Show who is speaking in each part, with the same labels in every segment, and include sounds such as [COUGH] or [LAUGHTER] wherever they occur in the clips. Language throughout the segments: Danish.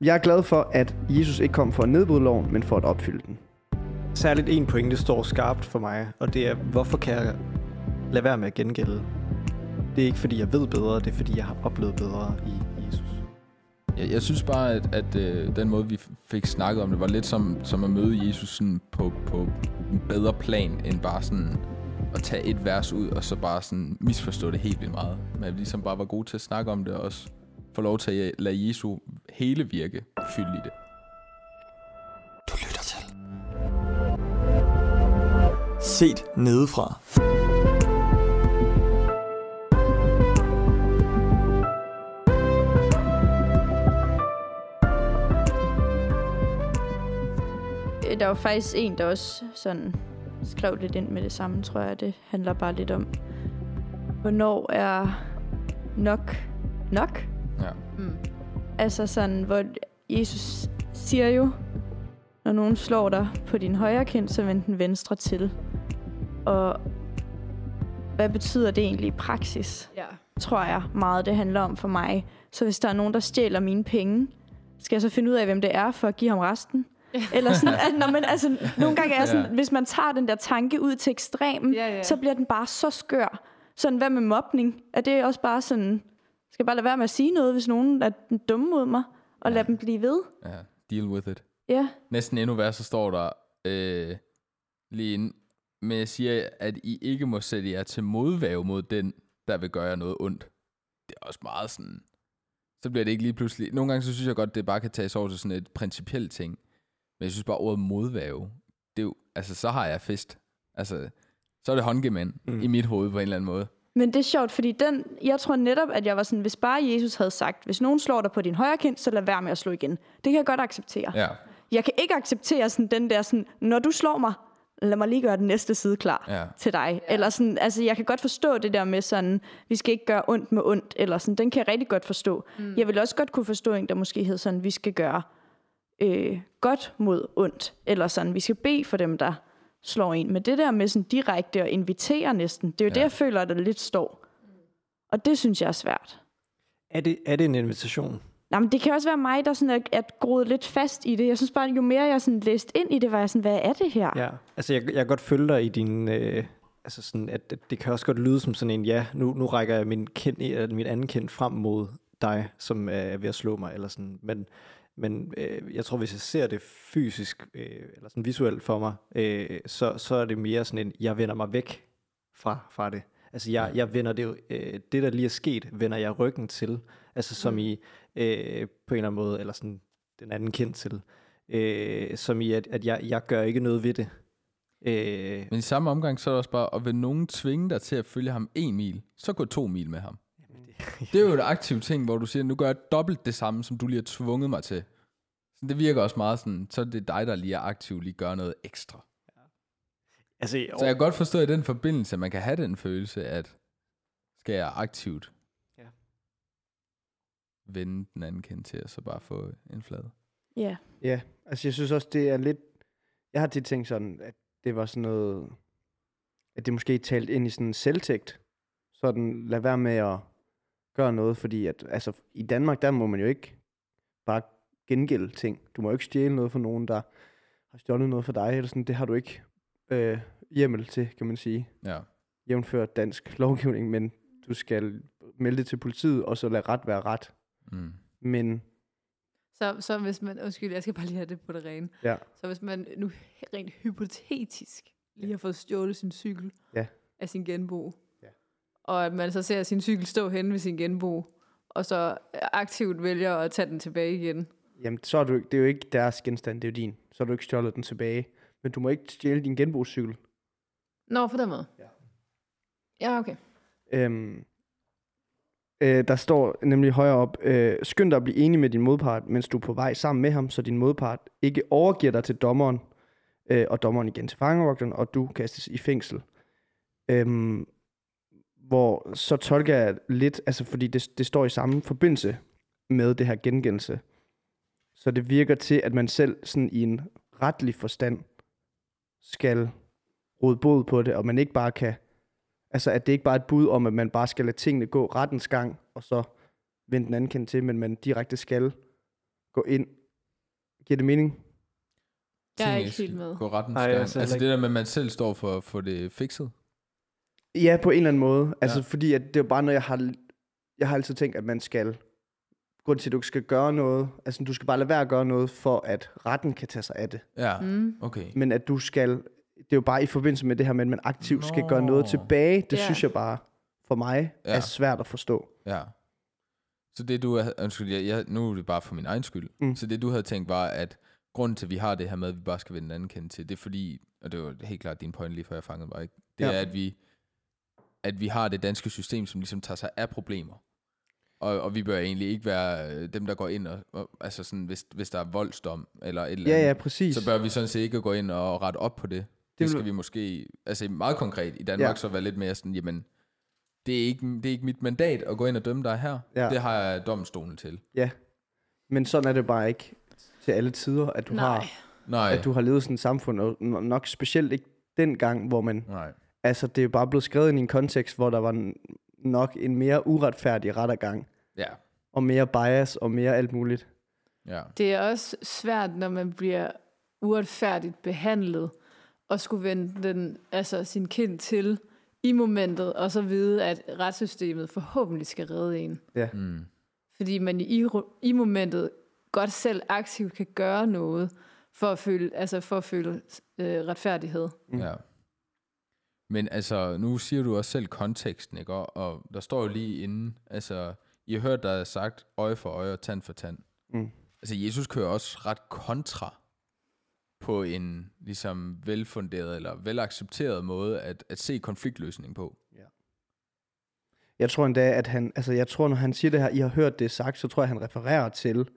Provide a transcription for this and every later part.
Speaker 1: Jeg er glad for, at Jesus ikke kom for at nedbryde loven, men for at opfylde den.
Speaker 2: Særligt en pointe står skarpt for mig, og det er, hvorfor kan jeg lade være med at gengælde? Det er ikke, fordi jeg ved bedre, det er, fordi jeg har oplevet bedre i Jesus.
Speaker 3: Jeg, jeg synes bare, at, at øh, den måde, vi fik snakket om det, var lidt som, som at møde Jesus sådan på, på en bedre plan, end bare sådan at tage et vers ud, og så bare sådan misforstå det helt vildt meget. Men at vi ligesom bare var gode til at snakke om det, og også få lov til at lade Jesu hele virke fylde i det.
Speaker 4: Du lytter til.
Speaker 5: Set nedefra.
Speaker 6: Der var faktisk en, der også sådan skrev lidt ind med det samme, tror jeg. Det handler bare lidt om, hvornår er nok nok?
Speaker 3: Ja.
Speaker 6: Mm. Altså sådan, hvor Jesus siger jo, når nogen slår dig på din højre kind, så vend den venstre til. Og hvad betyder det egentlig i praksis?
Speaker 7: Ja.
Speaker 6: Tror jeg meget, det handler om for mig. Så hvis der er nogen, der stjæler mine penge, skal jeg så finde ud af, hvem det er, for at give ham resten? [LAUGHS] Eller sådan, at når man, altså, nogle gange er sådan,
Speaker 3: Ja.
Speaker 6: hvis man tager den der tanke ud til ekstremen,
Speaker 7: Ja, ja.
Speaker 6: så bliver den bare så skør. Sådan, hvad med mobning? Er det også bare sådan, skal jeg bare lade være med at sige noget, hvis nogen er dumme mod mig, og ja. lade dem blive ved?
Speaker 3: ja. Deal with it.
Speaker 6: Ja,
Speaker 3: Næsten endnu værre, så står der øh, lige ind, med at sige, at I ikke må sætte jer til modvæve mod den, der vil gøre jer noget ondt. Det er også meget sådan... Så bliver det ikke lige pludselig... Nogle gange så synes jeg godt, det bare kan tages over til sådan et principielt ting. Men jeg synes bare, ordet modvæve, det er jo... Altså, så har jeg fest. Altså, så er det håndgemænd mm. i mit hoved på en eller anden måde.
Speaker 6: Men det er sjovt, fordi den, jeg tror netop, at jeg var sådan, hvis bare Jesus havde sagt, hvis nogen slår dig på din højre kind, så lad være med at slå igen. Det kan jeg godt acceptere.
Speaker 3: Ja,
Speaker 6: Jeg kan ikke acceptere sådan den der sådan, når du slår mig, lad mig lige gøre den næste side klar
Speaker 3: Ja.
Speaker 6: til dig. Ja. Eller sådan, altså jeg kan godt forstå det der med sådan, vi skal ikke gøre ondt med ondt, eller sådan, den kan jeg rigtig godt forstå. Mm. Jeg vil også godt kunne forstå en, der måske hed sådan, vi skal gøre øh, godt mod ondt, eller sådan, vi skal bede for dem, der slår en. Men det der med sådan direkte at invitere næsten, det er jo ja. det, jeg føler, at der lidt står. Og det synes jeg er svært.
Speaker 2: Er det, er det en invitation?
Speaker 6: Nej, men det kan også være mig, der sådan er, er groet lidt fast i det. Jeg synes bare, jo mere jeg sådan læst ind i det, var jeg sådan, hvad er det her?
Speaker 2: Ja, altså jeg, jeg kan godt følge dig i din... Øh, altså sådan, at, at det kan også godt lyde som sådan en, ja, nu, nu rækker jeg min, kind, eller min anden kind frem mod dig, som er ved at slå mig, eller sådan. Men, men øh, jeg tror, hvis jeg ser det fysisk, øh, eller sådan visuelt for mig, øh, så, så er det mere sådan en, jeg vender mig væk fra, fra det. Altså jeg, jeg vender det, øh, det der lige er sket, vender jeg ryggen til. Altså som mm. i, øh, på en eller anden måde, eller sådan den anden kind til. Øh, som i, at, at jeg, jeg gør ikke noget ved det. Øh,
Speaker 3: men i samme omgang, så er det også bare, at vil nogen tvinge dig til at følge ham en mil, så gå to mil med ham. Det er jo et aktivt ting, hvor du siger, nu gør jeg dobbelt det samme, som du lige har tvunget mig til. Så det virker også meget sådan, så er det dig, der lige er aktiv, lige gør noget ekstra.
Speaker 2: altså,
Speaker 3: Så jeg kan godt forstå i den forbindelse, at man kan have den følelse, at skal jeg aktivt
Speaker 2: Ja.
Speaker 3: vende den anden kendt til, og så bare få en flade.
Speaker 6: Ja.
Speaker 1: Ja, altså jeg synes også, det er lidt... Jeg har tit tænkt sådan, at det var sådan noget... At det måske talt ind i sådan en selvtægt. Sådan, lad være med at gøre noget, fordi at, altså, i Danmark, der må man jo ikke bare gengælde ting. Du må jo ikke stjæle noget fra nogen, der har stjålet noget for dig, eller sådan. Det har du ikke øh, hjemmel til, kan man sige.
Speaker 3: Ja.
Speaker 1: Jævnfør dansk lovgivning, men du skal melde det til politiet, og så lade ret være ret.
Speaker 3: Mm.
Speaker 1: Men
Speaker 7: Så, så hvis man, undskyld, jeg skal bare lige have det på det rene.
Speaker 1: ja,
Speaker 7: Så hvis man nu rent hypotetisk lige har fået stjålet sin cykel
Speaker 1: Ja.
Speaker 7: af sin genbo,
Speaker 1: Ja.
Speaker 7: Og at man så ser sin cykel stå hen ved sin genbo, og så aktivt vælger at tage den tilbage igen.
Speaker 1: Jamen, så er du, det er jo ikke deres genstand, det er jo din. Så har du ikke stjålet den tilbage. Men du må ikke stjæle din genbrugscykel.
Speaker 7: Nå, på den måde.
Speaker 1: Ja.
Speaker 7: Ja, okay.
Speaker 1: Øhm, øh, der står nemlig højere op, øh, skynd dig at blive enig med din modpart, mens du er på vej sammen med ham, så din modpart ikke overgiver dig til dommeren, øh, og dommeren igen til fangevogteren, og du kastes i fængsel. Øhm, hvor så tolker jeg lidt, altså fordi det, det står i samme forbindelse med det her gengældelse. Så det virker til, at man selv sådan i en retlig forstand skal råde bod på det, og man ikke bare kan, altså at det ikke bare er et bud om, at man bare skal lade tingene gå rettens gang, og så vende den anden kendt til, men man direkte skal gå ind. Giver det mening?
Speaker 7: Jeg er ikke helt med.
Speaker 3: Gå rettens
Speaker 2: Nej,
Speaker 3: gang. Altså
Speaker 2: heller
Speaker 3: det der med, at man selv står for at få det fikset.
Speaker 1: Ja, på en eller anden måde. Altså,
Speaker 3: Ja.
Speaker 1: fordi at det er jo bare noget, jeg har, jeg har altid tænkt, at man skal... Grund til, at du ikke skal gøre noget. Altså, du skal bare lade være at gøre noget, for at retten kan tage sig af det.
Speaker 3: Ja,
Speaker 7: Mm.
Speaker 3: okay.
Speaker 1: Men at du skal... Det er jo bare i forbindelse med det her med, at man aktivt skal gøre noget tilbage. Det
Speaker 7: Ja.
Speaker 1: synes jeg bare, for mig,
Speaker 3: Ja.
Speaker 1: er svært at forstå.
Speaker 3: Ja. Så det du undskyld, jeg, jeg, nu er det bare for min egen skyld. Mm. Så det du havde tænkt var, at grunden til, at vi har det her med, at vi bare skal vende den anden kendt til, det er fordi, og det var helt klart din point lige før jeg fangede mig, ikke? Det
Speaker 1: Ja.
Speaker 3: er, at vi, at vi har det danske system, som ligesom tager sig af problemer. Og, og vi bør egentlig ikke være øh, dem, der går ind og, og altså sådan, hvis, hvis der er voldsdom eller et eller
Speaker 1: Ja,
Speaker 3: andet,
Speaker 1: ja, præcis.
Speaker 3: så bør vi sådan set ikke gå ind og rette op på det. Det, det skal vi måske, altså meget konkret i Danmark, ja.
Speaker 1: Ja.
Speaker 3: så være lidt mere sådan, jamen, det er, ikke, det er ikke mit mandat at gå ind og dømme dig her. Ja.
Speaker 1: Ja.
Speaker 3: Det har jeg domstolen til.
Speaker 1: Ja. Men sådan er det bare ikke til alle tider, at du
Speaker 7: Nej.
Speaker 1: har
Speaker 3: Nej.
Speaker 1: at du har levet sådan et samfund, og nok specielt ikke dengang, hvor man,
Speaker 3: Nej.
Speaker 1: Altså det er bare blevet skrevet ind i en kontekst, hvor der var nok en mere uretfærdig rettergang,
Speaker 3: Ja.
Speaker 1: og mere bias, og mere alt muligt.
Speaker 3: Ja.
Speaker 7: Det er også svært, når man bliver uretfærdigt behandlet, og skulle vende den, altså sin kind til i momentet, og så vide, at retssystemet forhåbentlig skal redde en.
Speaker 3: Mm.
Speaker 7: Fordi man i, i momentet godt selv aktivt kan gøre noget for at føle, altså for at føle øh, retfærdighed.
Speaker 3: Mm. Ja. Men altså, nu siger du også selv konteksten, ikke? Og, og der står jo lige inden, altså, I har hørt, der er sagt øje for øje og tand for tand.
Speaker 1: Mm.
Speaker 3: Altså, Jesus kører også ret kontra på en ligesom velfunderet eller velaccepteret måde at, at se konfliktløsning på.
Speaker 1: Jeg tror endda, at han, altså jeg tror, når han siger det her, I har hørt det sagt, så tror jeg, han refererer til,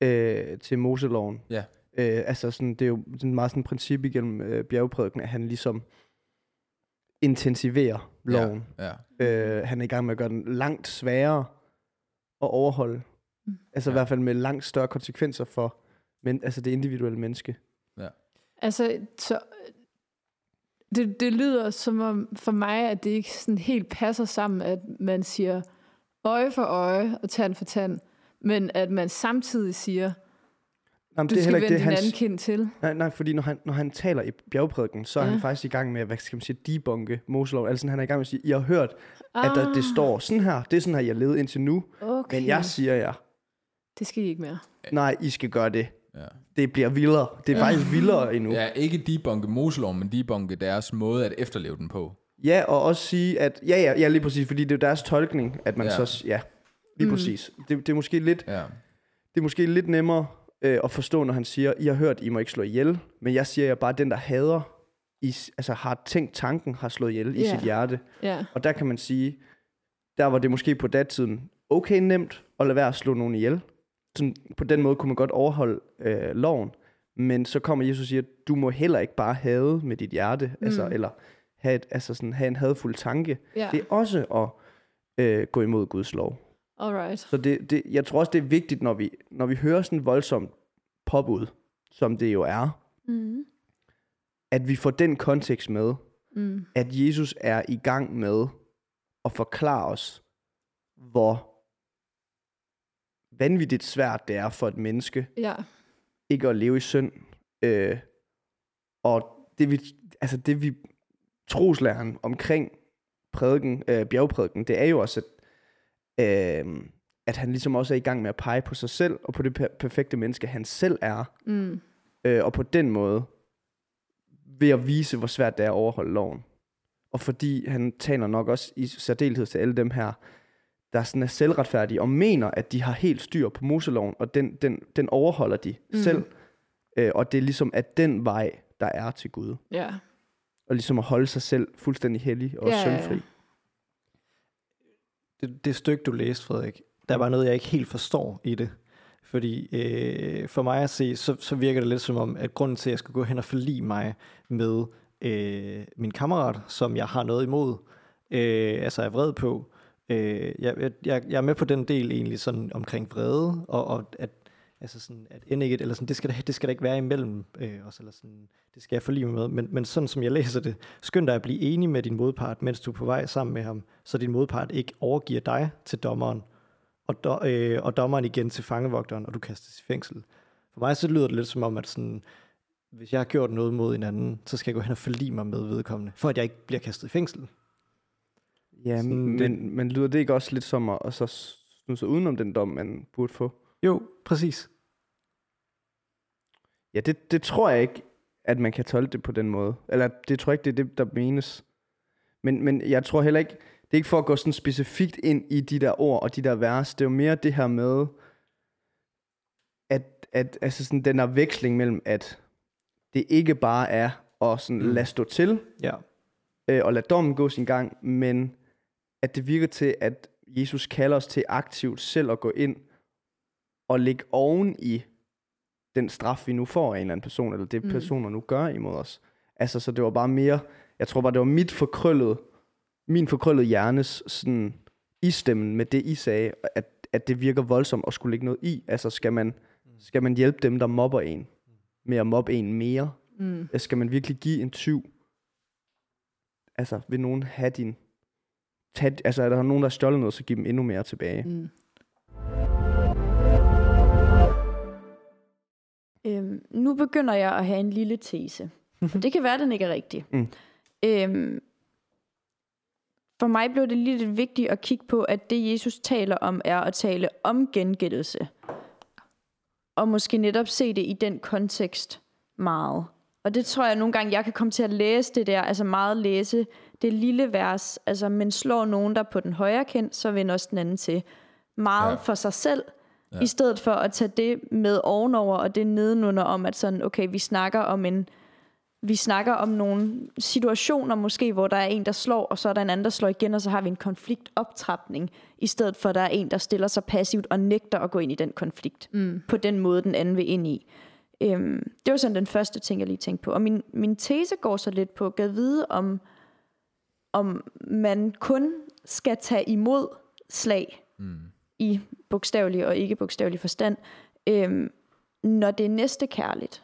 Speaker 1: øh, til Moseloven.
Speaker 3: Ja.
Speaker 1: Øh, altså sådan, det er jo sådan meget sådan et princip igennem øh, bjergprædiken, at han ligesom intensiverer loven.
Speaker 3: Ja.
Speaker 1: Øh, han er i gang med at gøre den langt sværere at overholde.
Speaker 7: Mm.
Speaker 1: Altså
Speaker 3: Ja.
Speaker 1: i hvert fald med langt større konsekvenser for men, altså det individuelle menneske.
Speaker 7: Altså, så, det, det lyder som om for mig, at det ikke sådan helt passer sammen, at man siger øje for øje og tand for tand, men at man samtidig siger,
Speaker 1: Jamen,
Speaker 7: du skal vende din anden kind til.
Speaker 1: Nej, nej, fordi når han, når han taler i bjergprædiken, så er
Speaker 7: Ja.
Speaker 1: han faktisk i gang med, hvad skal man sige, debunke Moselov. Altså han er i gang med at sige, I har hørt, at der, det
Speaker 7: Ah,
Speaker 1: står sådan her, det er sådan her, jeg levede indtil nu,
Speaker 7: okay.
Speaker 1: men jeg siger jer,
Speaker 7: Det skal I ikke mere.
Speaker 1: nej, I skal gøre det.
Speaker 3: Ja.
Speaker 1: Det bliver vildere. Det er
Speaker 3: Ja.
Speaker 1: faktisk vildere endnu. Ja.
Speaker 3: ikke debunke Moseloven, men debunke deres måde at efterleve den på.
Speaker 1: ja, og også sige, at, ja, ja, ja, lige præcis, fordi det er jo deres tolkning, at man
Speaker 3: Ja.
Speaker 1: ja. så, ja, lige
Speaker 7: mm.
Speaker 1: præcis. Det, det, er måske lidt,
Speaker 3: Ja.
Speaker 1: det er måske lidt nemmere øh, at forstå, når han siger, I har hørt, I må ikke slå ihjel, men jeg siger jer bare, den, der hader, I, altså har tænkt tanken, har slået ihjel i
Speaker 7: Ja.
Speaker 1: sit hjerte.
Speaker 7: Ja.
Speaker 1: Og der kan man sige, der var det måske på datiden okay nemt at lade være at slå nogen ihjel. Sådan, på den måde kunne man godt overholde øh, loven. Men så kommer Jesus og siger, du må heller ikke bare hade med dit hjerte, mm. altså, eller have, et, altså sådan, have en hadfuld tanke.
Speaker 7: ja.
Speaker 1: Det er også at øh, gå imod Guds lov.
Speaker 7: Alright.
Speaker 1: Så det, det, jeg tror også, det er vigtigt, når vi, når vi hører sådan voldsomt påbud, som det jo er,
Speaker 7: Mm.
Speaker 1: at vi får den kontekst med,
Speaker 7: Mm.
Speaker 1: at Jesus er i gang med at forklare os, hvor vanvittigt svært det er for et menneske
Speaker 7: Ja.
Speaker 1: ikke at leve i synd. Øh, og det vi, altså det vi troslæren omkring prædiken, øh, bjergprædiken, det er jo også, at, øh, at han ligesom også er i gang med at pege på sig selv, og på det per- perfekte menneske, han selv er.
Speaker 7: Mm.
Speaker 1: Øh, og på den måde, ved at vise, hvor svært det er at overholde loven. Og fordi han taler nok også i særdeleshed til alle dem her, der sådan er selvretfærdige og mener, at de har helt styr på Moseloven, og den, den, den overholder de
Speaker 7: Mm.
Speaker 1: selv. Øh, og det er ligesom at den vej, der er til Gud.
Speaker 7: Ja.
Speaker 1: Og ligesom at holde sig selv fuldstændig hellig og
Speaker 7: Ja, ja, ja
Speaker 2: det, det stykke, du læste, Frederik, der var noget, jeg ikke helt forstår i det. Fordi øh, for mig at se, så, så virker det lidt som om, at grunden til, at jeg skal gå hen og forlige mig med øh, min kammerat, som jeg har noget imod, øh, altså er vred på, øh, jeg, jeg jeg er med på den del egentlig sådan omkring vrede, og, og at, altså sådan, at end ikke, eller sådan, det skal, der, det skal der ikke være imellem øh, os, eller sådan, det skal jeg forlige mig med, men, men sådan som jeg læser det, skynd dig at blive enig med din modpart, mens du er på vej sammen med ham, så din modpart ikke overgiver dig til dommeren, og, do, øh, og dommeren igen til fangevogteren, og du kastes i fængsel. For mig så lyder det lidt som om, at sådan, hvis jeg har gjort noget mod en anden, så skal jeg gå hen og forlige mig med vedkommende, for at jeg ikke bliver kastet i fængsel.
Speaker 1: Ja,
Speaker 2: Sådan
Speaker 1: men, men, men lyder det ikke også lidt som at, at så snu sig udenom den dom, man burde få?
Speaker 2: Jo, præcis.
Speaker 1: Ja, det, det tror jeg ikke, at man kan tolke det på den måde. Eller det tror jeg ikke, det er det, der menes. Men, men jeg tror heller ikke, det er ikke for at gå sådan specifikt ind i de der ord og de der vers. Det er jo mere det her med, at, at altså sådan den der veksling mellem, at det ikke bare er at sådan
Speaker 2: Mm.
Speaker 1: lade stå til,
Speaker 2: Ja.
Speaker 1: øh, og lade dommen gå sin gang, men at det virker til, at Jesus kalder os til aktivt selv at gå ind og lægge oven i den straf, vi nu får af en eller anden person, eller det
Speaker 7: Mm.
Speaker 1: personer nu gør imod os. Altså, så det var bare mere, jeg tror bare, det var mit forkrøllet, min forkrøllede hjernes sådan, i stemmen med det, I sagde, at, at det virker voldsomt at skulle lægge noget i. Altså, skal man, skal man hjælpe dem, der mobber en, med at mobbe en mere?
Speaker 7: Mm.
Speaker 1: Altså, Skal man virkelig give en tyv? Altså, vil nogen have din... Tag, altså, er der nogen, der har stjålet noget, så giv dem endnu mere tilbage.
Speaker 7: Mm.
Speaker 6: Øhm, nu begynder jeg at have en lille tese. Og det kan være, at den ikke er rigtig. [LAUGHS]
Speaker 1: Mm.
Speaker 6: Øhm, for mig blev det lige lidt vigtigt at kigge på, at det Jesus taler om, er at tale om gengældelse. Og måske netop se det i den kontekst meget. Og det tror jeg nogle gange, jeg kan komme til at læse det der, altså meget læse det lille vers, altså men slår nogen der på den højre kind, så vender også den anden til. Meget
Speaker 3: ja.
Speaker 6: for sig selv,
Speaker 3: Ja.
Speaker 6: i stedet for at tage det med ovenover, og det nedenunder om, at sådan, okay, vi snakker om en, vi snakker om nogle situationer måske, hvor der er en, der slår, og så er der en anden, der slår igen, og så har vi en konfliktoptrapning, i stedet for at der er en, der stiller sig passivt og nægter at gå ind i den konflikt.
Speaker 7: Mm.
Speaker 6: På den måde, den anden vil ind i. Øhm, det var sådan den første ting, jeg lige tænkte på. Og min, min tese går så lidt på, at vide, om, om man kun skal tage imod slag
Speaker 3: Mm.
Speaker 6: I bogstavelig og ikke bogstavelig forstand, øhm, når det er næste kærligt.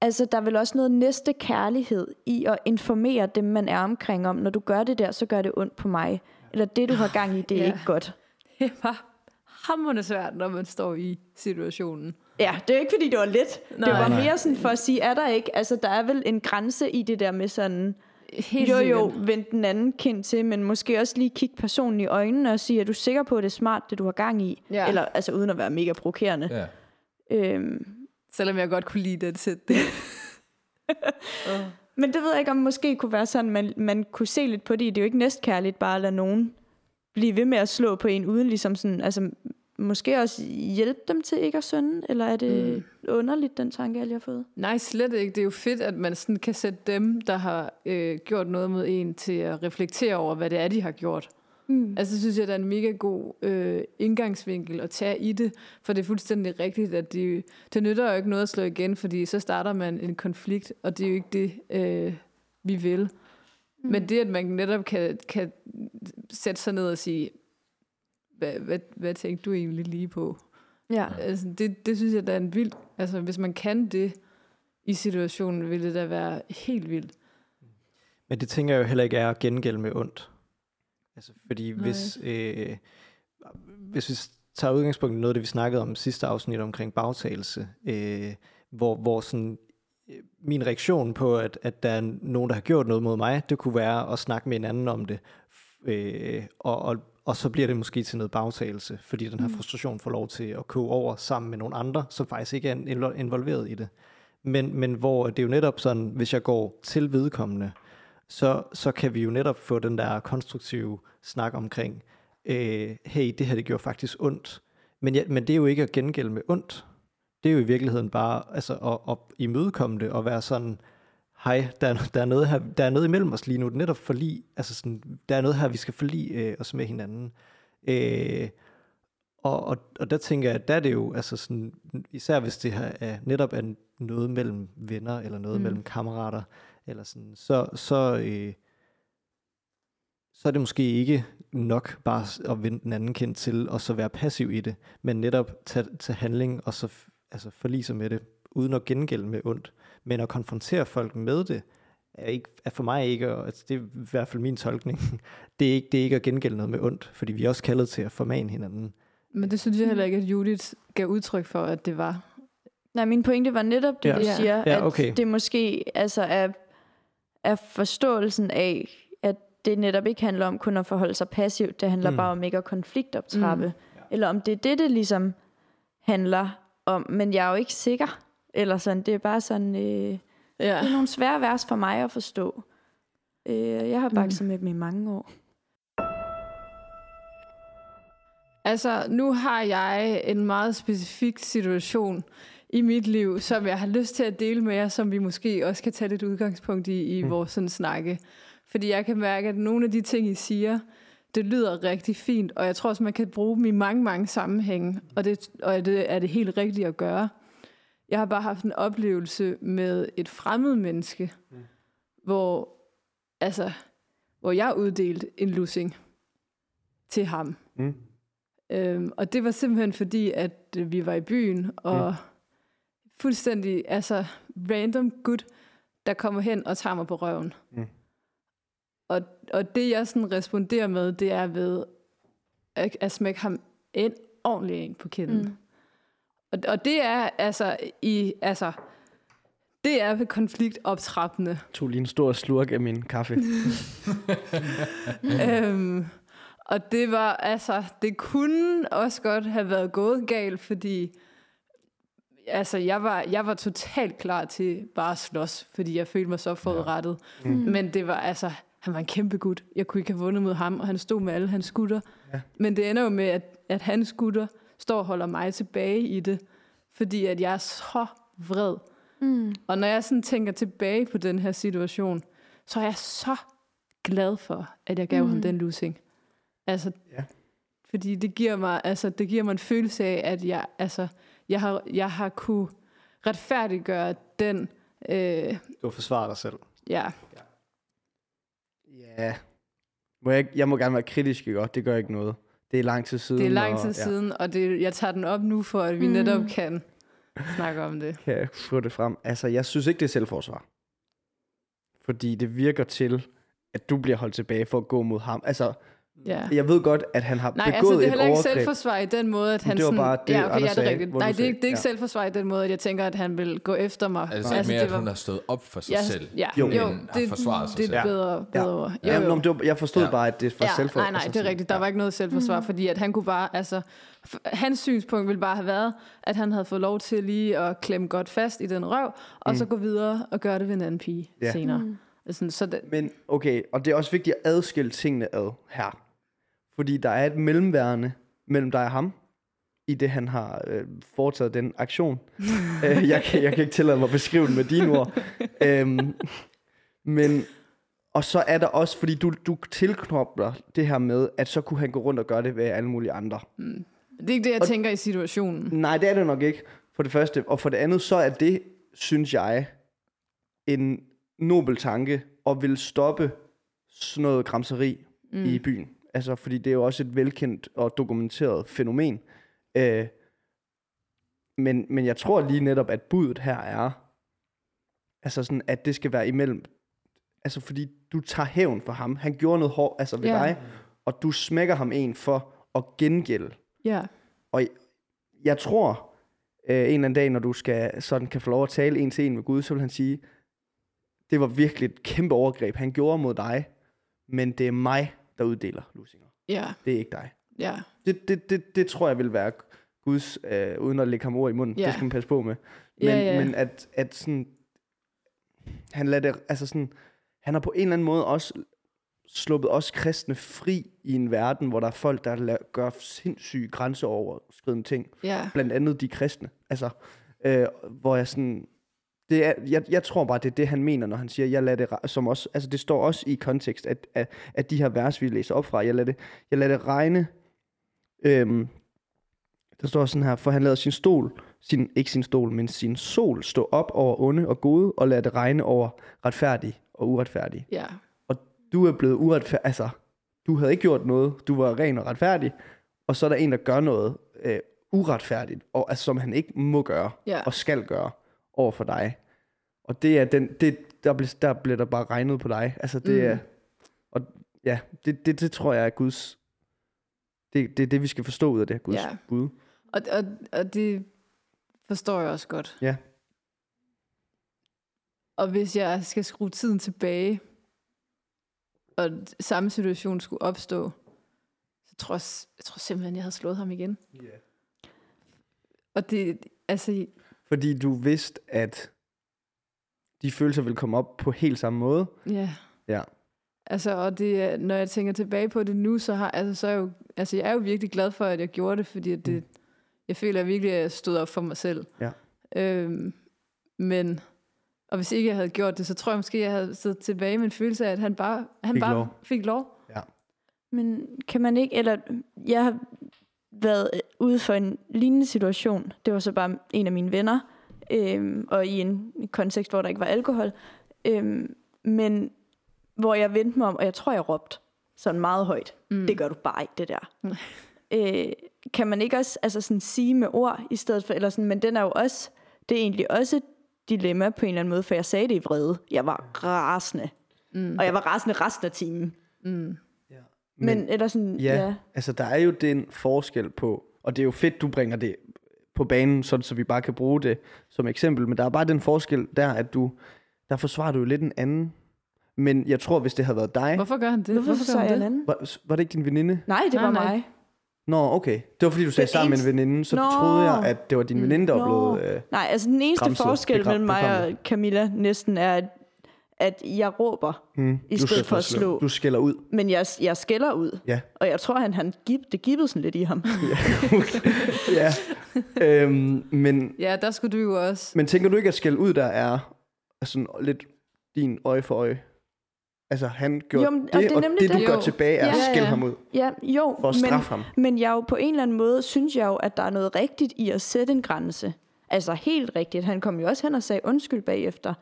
Speaker 6: Altså, der er vel også noget næste kærlighed i at informere dem, man er omkring om, når du gør det der, så gør det ondt på mig. Eller det, du har gang i, det er
Speaker 7: Ja.
Speaker 6: ikke godt. [LAUGHS]
Speaker 7: Det var hammerende svært, når man står i situationen.
Speaker 6: Ja, det er ikke, fordi det var let.
Speaker 7: Nej.
Speaker 6: det var mere sådan for at sige, er der ikke, altså der er vel en grænse i det der med sådan,
Speaker 7: Helt
Speaker 6: jo jo, vend den anden kind til, men måske også lige kigge personen i øjnene og sige, er du sikker på, at det er smart, det du har gang i?
Speaker 7: Ja.
Speaker 6: Eller altså uden at være mega provokerende.
Speaker 3: Ja.
Speaker 6: Øhm,
Speaker 7: Selvom jeg godt kunne lide det til det.
Speaker 6: men det ved jeg ikke, om måske kunne være sådan, man, man kunne se lidt på det. Det er jo ikke næstkærligt bare at lade nogen blive ved med at slå på en, uden ligesom sådan, altså måske også hjælpe dem til ikke at synde, eller er det mm. underligt, den tanke, jeg lige har fået?
Speaker 7: Nej, slet ikke. Det er jo fedt, at man sådan kan sætte dem, der har øh, gjort noget mod en, til at reflektere over, hvad det er, de har gjort.
Speaker 6: Mm.
Speaker 7: Altså, synes jeg, det er en mega god øh, indgangsvinkel at tage i det, for det er fuldstændig rigtigt, at det, det nytter jo ikke noget at slå igen, fordi så starter man en konflikt, og det er jo ikke det, øh, vi vil. Mm. Men det, at man netop kan, kan sætte sig ned og sige, hvad, hvad, hvad tænkte du egentlig lige på?
Speaker 6: Ja.
Speaker 7: Altså, det, det synes jeg, der er en vild... Altså, hvis man kan det i situationen, ville det da være helt vildt.
Speaker 2: Men det tænker jeg jo heller ikke er at gengælde med ondt. Altså, fordi
Speaker 7: Nej.
Speaker 2: hvis, øh, hvis vi tager udgangspunkt i noget af det, vi snakkede om sidste afsnit omkring bagtagelse, øh, hvor, hvor sådan, øh, min reaktion på, at, at der er nogen, der har gjort noget mod mig, det kunne være at snakke med en anden om det, øh, og, og, og så bliver det måske til noget bagtagelse, fordi den her frustration får lov til at koge over sammen med nogle andre, som faktisk ikke er invo- involveret i det. Men, men hvor det er jo netop sådan, hvis jeg går til vedkommende, så, så kan vi jo netop få den der konstruktive snak omkring, øh, hey, det her det gjorde faktisk ondt. Men, ja, men det er jo ikke at gengælde med ondt. Det er jo i virkeligheden bare altså, at, at imødekomme det og være sådan, hej, der er, der, er noget her, der er noget imellem os lige nu, netop forlig, altså sådan, der er noget her, vi skal forlige øh, os med hinanden. Øh, og, og, og der tænker jeg, der er det jo, altså sådan, især hvis det her er, netop er noget mellem venner, eller noget mm. mellem kammerater, eller sådan, så, så, øh, så er det måske ikke nok bare at vende den anden kendt til, og så være passiv i det, men netop tage, tage handling, og så altså forlige sig med det, uden at gengælde med ondt, men at konfrontere folk med det, er, ikke, er for mig ikke, og altså, det er i hvert fald min tolkning, [LAUGHS] det er ikke, det er ikke at gengælde noget med ondt, fordi vi er også kaldet til at formane hinanden.
Speaker 7: Men det synes jeg heller ikke, at Judith gav udtryk for, at det var.
Speaker 6: Nej, min pointe var netop det,
Speaker 2: Ja.
Speaker 6: ja. du
Speaker 7: Ja.
Speaker 6: siger,
Speaker 2: Ja, okay.
Speaker 6: at det måske altså er, er forståelsen af, at det netop ikke handler om kun at forholde sig passivt, det handler
Speaker 2: Mm.
Speaker 6: bare om ikke at konfliktoptrappe.
Speaker 7: Mm.
Speaker 6: Eller om det er det, det ligesom handler om. Men jeg er jo ikke sikker. Eller sådan, det er bare sådan, øh, det
Speaker 7: Ja.
Speaker 6: er nogle svære vers for mig at forstå. Øh, jeg har bakset mm. med dem i mange år.
Speaker 7: Altså, nu har jeg en meget specifik situation i mit liv, som jeg har lyst til at dele med jer, som vi måske også kan tage lidt udgangspunkt i i mm. vores sådan, snakke. Fordi jeg kan mærke, at nogle af de ting, I siger, det lyder rigtig fint, og jeg tror også, man kan bruge dem i mange, mange sammenhænge, og det, og det er det helt rigtige at gøre. Jeg har bare haft en oplevelse med et fremmed menneske, mm. hvor, altså, hvor jeg uddelte en lussing til ham.
Speaker 1: Mm.
Speaker 7: Øhm, og det var simpelthen fordi, at øh, vi var i byen, og mm. fuldstændig altså random gut, der kommer hen og tager mig på røven.
Speaker 1: Mm.
Speaker 7: Og, og det, jeg sådan responderer med, det er ved at, at smække ham en ordentlig en på kinden. Mm. Og, og det er altså i, altså, det er konfliktoptrappende.
Speaker 1: tog lige en stor slurk af min kaffe. [LAUGHS]
Speaker 7: øhm, og det var, altså, det kunne også godt have været gået galt, fordi altså, jeg var, jeg var totalt klar til bare at slås, fordi jeg følte mig så forudrettet.
Speaker 1: Mm.
Speaker 7: Men det var altså, han var en kæmpe gut. Jeg kunne ikke have vundet mod ham, og han stod med alle hans skutter.
Speaker 1: Ja.
Speaker 7: Men det ender jo med, at, at hans skutter står og holder mig tilbage i det, fordi at jeg er så vred.
Speaker 6: Mm.
Speaker 7: Og når jeg sådan tænker tilbage på den her situation, så er jeg så glad for, at jeg gav mm. ham den losing. Altså,
Speaker 1: Ja.
Speaker 7: fordi det giver mig, altså, det giver mig en følelse af, at jeg, altså, jeg har, jeg har kunne retfærdiggøre den, øh,
Speaker 2: Du forsvarer dig selv.
Speaker 7: ja,
Speaker 1: Ja. Må jeg, jeg må gerne være kritisk, ikke? Det gør ikke noget. Det er lang tid siden.
Speaker 7: det er lang tid
Speaker 1: og,
Speaker 7: siden, og det, jeg tager den op nu, for at vi
Speaker 6: Mm.
Speaker 7: netop kan snakke om det.
Speaker 1: Ja, kan jeg få det frem. Altså, jeg synes ikke, det er selvforsvar. Fordi det virker til, at du bliver holdt tilbage for at gå mod ham. Altså,
Speaker 7: Ja.
Speaker 1: jeg ved godt, at han har
Speaker 7: Nej,
Speaker 1: begået
Speaker 7: altså det er heller ikke
Speaker 1: overgreb.
Speaker 7: selvforsvar i den måde, at han
Speaker 1: det var
Speaker 7: sådan...
Speaker 1: bare det,
Speaker 7: ja, okay,
Speaker 1: Anders
Speaker 7: ja, det er rigtigt. Nej, det er, det er ikke
Speaker 1: ja.
Speaker 7: selvforsvar i den måde, at jeg tænker, at han vil gå efter mig.
Speaker 3: Altså, altså mere,
Speaker 7: det
Speaker 3: at
Speaker 7: var-
Speaker 3: hun har stået op for sig
Speaker 7: ja,
Speaker 3: selv.
Speaker 7: Ja,
Speaker 1: Jo.
Speaker 7: jo, det,
Speaker 3: forsvaret sig
Speaker 7: det
Speaker 3: selv.
Speaker 7: er bedre, bedre ord. Jo,
Speaker 1: Ja,
Speaker 7: jo.
Speaker 1: men det var, jeg forstod
Speaker 3: Ja.
Speaker 1: ja. bare, at det var
Speaker 7: Ja,
Speaker 1: selvforsvar.
Speaker 7: nej, nej,
Speaker 1: altså
Speaker 7: det er
Speaker 1: sådan-
Speaker 7: rigtigt. Der var ikke noget selvforsvar, mm. fordi at han kunne bare, altså, hans synspunkt ville bare have været, at han havde fået lov til lige at klemme godt fast i den røv, og mm. så gå videre og gøre det ved en anden pige
Speaker 1: Ja.
Speaker 7: senere. Mm. Altså, så det,
Speaker 1: Men okay, og det er også vigtigt at adskille tingene ad her. Fordi der er et mellemværende mellem dig og ham, i det han har øh, foretaget den aktion. [LAUGHS] øh, jeg, kan, jeg kan ikke tillade mig at beskrive den med dine ord. øhm, men, og så er der også, fordi du, du tilknobler det her med, at så kunne han gå rundt og gøre det ved alle mulige andre.
Speaker 7: det er ikke det, jeg
Speaker 1: Og-
Speaker 7: tænker i situationen.
Speaker 1: Nej, det er det nok ikke, for det første. Og for det andet, så er det, synes jeg, en nobel tanke og vil stoppe sådan noget gramseri mm. i byen. Altså, fordi det er jo også et velkendt og dokumenteret fænomen. Øh, men, men jeg tror lige netop, at budet her er, altså sådan, at det skal være imellem, altså fordi du tager hævn for ham. Han gjorde noget hårdt, altså ved
Speaker 7: Ja.
Speaker 1: dig, og du smækker ham en for at gengælde.
Speaker 7: Ja,
Speaker 1: Og jeg tror, øh, en eller anden dag, når du skal, sådan kan få lov at tale en til en med Gud, så vil han sige, det var virkelig et kæmpe overgreb, han gjorde mod dig, men det er mig, der uddeler lusinger.
Speaker 7: ja,
Speaker 1: Det er ikke dig.
Speaker 7: ja.
Speaker 1: Det, det, det, det tror jeg vil være Guds, øh, uden at lægge ham ord i munden.
Speaker 7: Ja.
Speaker 1: Det skal man passe på med. Men,
Speaker 7: Ja, ja.
Speaker 1: men at, at sådan, han lader det, altså sådan, han har på en eller anden måde også sluppet os kristne fri i en verden, hvor der er folk, der la- gør sindssyge grænseoverskridende ting
Speaker 7: ja.
Speaker 1: blandt andet de kristne. Altså, øh, hvor jeg sådan... Det er, jeg, jeg tror bare, det er det, han mener, når han siger, jeg lader det, som også, altså det står også i kontekst, at, at, at de her vers, vi læser op fra, jeg lader det, jeg lader det regne, øhm, der står sådan her, for han lader sin stol, sin, ikke sin stol, men sin sol stå op over onde og gode, og lader det regne over retfærdige og uretfærdige.
Speaker 7: ja.
Speaker 1: Og du er blevet uretfærdig, altså, du havde ikke gjort noget, du var ren og retfærdig, og så er der en, der gør noget øh, uretfærdigt, og, altså, som han ikke må gøre,
Speaker 7: Ja.
Speaker 1: og skal gøre over for dig. Og det er, den, det, der, bliver, der bliver der bare regnet på dig. Altså det
Speaker 7: Mm.
Speaker 1: er, og ja, det, det, det tror jeg er Guds, det, det er det, vi skal forstå ud af det her Guds
Speaker 7: Ja.
Speaker 1: bud.
Speaker 7: Og, og, og det forstår jeg også godt.
Speaker 1: Ja.
Speaker 7: Og hvis jeg skal skrue tiden tilbage, og samme situation skulle opstå, så tror jeg, jeg tror simpelthen, jeg havde slået ham igen.
Speaker 1: Yeah.
Speaker 7: Og det, altså,
Speaker 1: Fordi du vidste, at de følelser vil komme op på helt samme måde.
Speaker 7: ja.
Speaker 1: Ja.
Speaker 7: Altså, og det, når jeg tænker tilbage på det nu, så, har, altså, så er jeg, jo, altså, jeg er jo virkelig glad for, at jeg gjorde det, fordi at det,
Speaker 1: Mm.
Speaker 7: jeg føler at jeg virkelig, at jeg stod op for mig selv.
Speaker 1: Ja.
Speaker 7: Øhm, men, og hvis ikke jeg havde gjort det, så tror jeg måske, jeg havde siddet tilbage med en følelse af, at han bare, han
Speaker 1: Fik
Speaker 7: bare
Speaker 1: lov.
Speaker 7: fik lov.
Speaker 6: Men kan man ikke, eller jeg har været ude for en lignende situation. Det var så bare en af mine venner, øhm, og i en kontekst, hvor der ikke var alkohol. Øhm, men hvor jeg vendte mig om, og jeg tror, jeg råbte sådan meget højt. Mm. Det gør du bare ikke, det der.
Speaker 7: Nej.
Speaker 6: øh, kan man ikke også altså sådan sige med ord i stedet for, eller sådan, men den er jo også, det er egentlig også et dilemma på en eller anden måde, for jeg sagde det i vrede. Jeg var rasende. Mm. Og jeg var rasende resten af timen.
Speaker 7: Mm.
Speaker 6: Men, men eller sådan,
Speaker 1: ja.
Speaker 6: ja,
Speaker 1: altså der er jo den forskel på, og det er jo fedt, du bringer det på banen, sådan, så vi bare kan bruge det som eksempel, men der er bare den forskel der, at du, der forsvarer du jo lidt en anden. Men jeg tror, hvis det havde været dig,
Speaker 7: Hvorfor gør han det?
Speaker 6: Hvorfor, Hvorfor
Speaker 7: gør
Speaker 6: sagde
Speaker 7: han
Speaker 6: en
Speaker 7: det?
Speaker 6: anden?
Speaker 1: var, var det ikke din veninde?
Speaker 6: Nej, det
Speaker 7: Nej,
Speaker 6: var
Speaker 7: nej.
Speaker 6: mig.
Speaker 1: Nå, okay. Det var fordi, du sagde
Speaker 6: Den
Speaker 1: sammen med en veninde, så
Speaker 6: Nå.
Speaker 1: troede jeg, at det var din veninde, der var blevet... Øh,
Speaker 6: Nej, altså den eneste
Speaker 1: Gramset,
Speaker 6: forskel mellem mig og Camilla næsten er, at, at jeg råber,
Speaker 1: hmm,
Speaker 6: I
Speaker 1: du
Speaker 6: stedet for at slå.
Speaker 1: Du skælder ud.
Speaker 6: men jeg, jeg skælder ud.
Speaker 1: Ja.
Speaker 6: Og jeg tror, han, han gib, det gibbede sådan lidt i ham. [LAUGHS]
Speaker 1: ja. øhm, men,
Speaker 7: Ja, der skulle du jo også...
Speaker 1: men tænker du ikke, at skælde ud der er sådan lidt din øje for øje? Altså, han gjorde
Speaker 6: Jo, men- og
Speaker 1: det,
Speaker 6: det er
Speaker 1: og det, du
Speaker 6: det.
Speaker 1: gør
Speaker 7: Jo.
Speaker 1: tilbage, er
Speaker 6: Ja,
Speaker 1: at
Speaker 7: ja,
Speaker 1: skælde
Speaker 7: ja.
Speaker 1: ham ud
Speaker 6: Ja, jo,
Speaker 1: for at
Speaker 6: men,
Speaker 1: straffe ham.
Speaker 6: men jeg er jo på en eller anden måde, synes jeg jo, at der er noget rigtigt i at sætte en grænse. Altså helt rigtigt. Han kom jo også hen og sagde undskyld bagefter.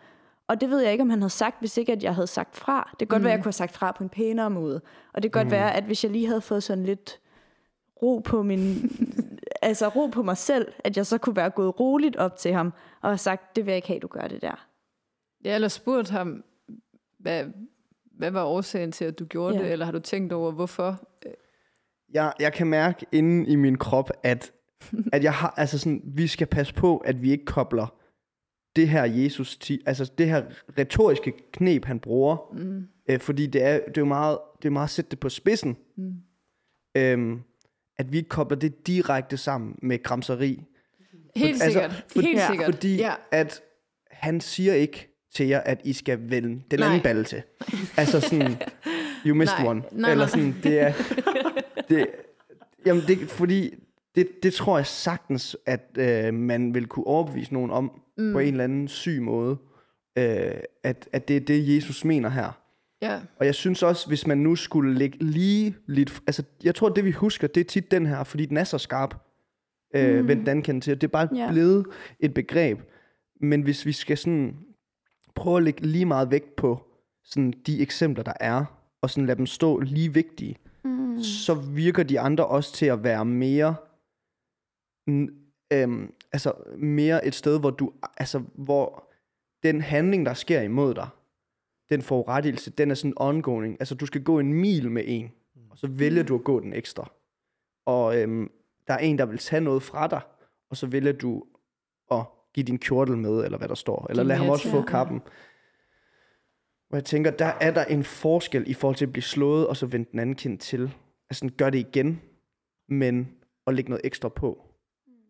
Speaker 6: Og det ved jeg ikke, om han havde sagt, hvis ikke, at jeg havde sagt fra. Det kan godt mm. være, at jeg kunne have sagt fra på en pænere måde. Og det kan godt
Speaker 1: Mm.
Speaker 6: være, at hvis jeg lige havde fået sådan lidt ro på min... [LAUGHS] altså ro på mig selv, at jeg så kunne være gået roligt op til ham og have sagt, det vil jeg ikke have, du gør det der.
Speaker 7: Ja, eller spurgt ham, hvad, hvad var årsagen til, at du gjorde
Speaker 6: Ja.
Speaker 7: det? Eller har du tænkt over, hvorfor?
Speaker 1: Jeg, jeg kan mærke inde i min krop, at, [LAUGHS] at jeg har, altså sådan, vi skal passe på, at vi ikke kobler det her Jesus, altså det her retoriske knep, han bruger,
Speaker 7: Mm.
Speaker 1: øh, fordi det er, det er jo meget, det er meget at sætte det på spidsen,
Speaker 7: Mm.
Speaker 1: øhm, at vi ikke kobler det direkte sammen med kramseri.
Speaker 7: Helt
Speaker 1: altså,
Speaker 7: sikkert.
Speaker 1: for-
Speaker 7: Helt
Speaker 6: ja,
Speaker 7: sikkert.
Speaker 1: Fordi
Speaker 7: ja.
Speaker 1: at han siger ikke til jer, at I skal vende den
Speaker 7: Nej.
Speaker 1: anden balle til. Altså sådan, [LAUGHS] you missed
Speaker 7: Nej,
Speaker 1: one.
Speaker 7: nej,
Speaker 1: Eller sådan, det er... [LAUGHS] Det, jamen, det, fordi det, det tror jeg sagtens, at øh, man vil kunne overbevise nogen om, mm. på en eller anden syg måde, øh, at, at det er det, Jesus mener her.
Speaker 7: ja.
Speaker 1: Og jeg synes også, hvis man nu skulle lægge lige lidt... Altså, jeg tror, det vi husker, det er tit den her, fordi den er så skarp. Øh, mm. Den kendt til. Det er bare
Speaker 6: Ja.
Speaker 1: blevet et begreb. Men hvis vi skal sådan prøve at lægge lige meget vægt på sådan de eksempler, der er, og sådan lade dem stå lige vigtige, mm. så virker de andre også til at være mere... Øhm, altså mere et sted, hvor du... Altså, hvor den handling, der sker imod dig, den forurettelse, den er sådan ongoing. Altså, du skal gå en mil med en, og så vælger du at gå den ekstra. Og øhm, der er en, der vil tage noget fra dig, og så vælger du at give din kjortel med, eller hvad der står. Eller lad ham også få kappen. Og jeg tænker, der er der en forskel i forhold til at blive slået, og så vende den anden kind til. Altså, gør det igen, men at lægge noget ekstra på.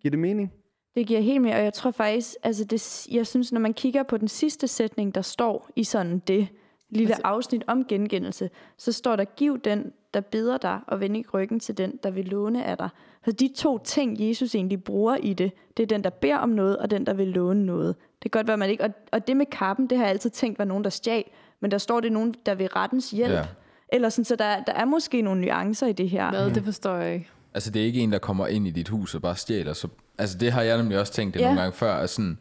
Speaker 1: Giver det mening?
Speaker 6: Det giver helt mere, og jeg tror faktisk, altså det, jeg synes, når man kigger på den sidste sætning, der står i sådan det lille
Speaker 7: Altså-
Speaker 6: afsnit om gengældelse, så står der, giv den, der beder dig, og vend ikke ryggen til den, der vil låne af dig. Så de to ting, Jesus egentlig bruger i det, det er den, der beder om noget, og den, der vil låne noget. Det kan godt være, man ikke... Og, og det med kappen, det har jeg altid tænkt var nogen, der stjal, men der står, det nogen, der vil rettens hjælp.
Speaker 3: Ja.
Speaker 6: Ja. Eller sådan, så der, der er måske nogle nuancer i det her.
Speaker 7: Hvad, det forstår jeg ikke.
Speaker 3: Altså, det er ikke en, der kommer ind i dit hus og bare stjæler. Så, altså, det har jeg nemlig også tænkt det
Speaker 6: Ja.
Speaker 3: nogle gange før. At sådan,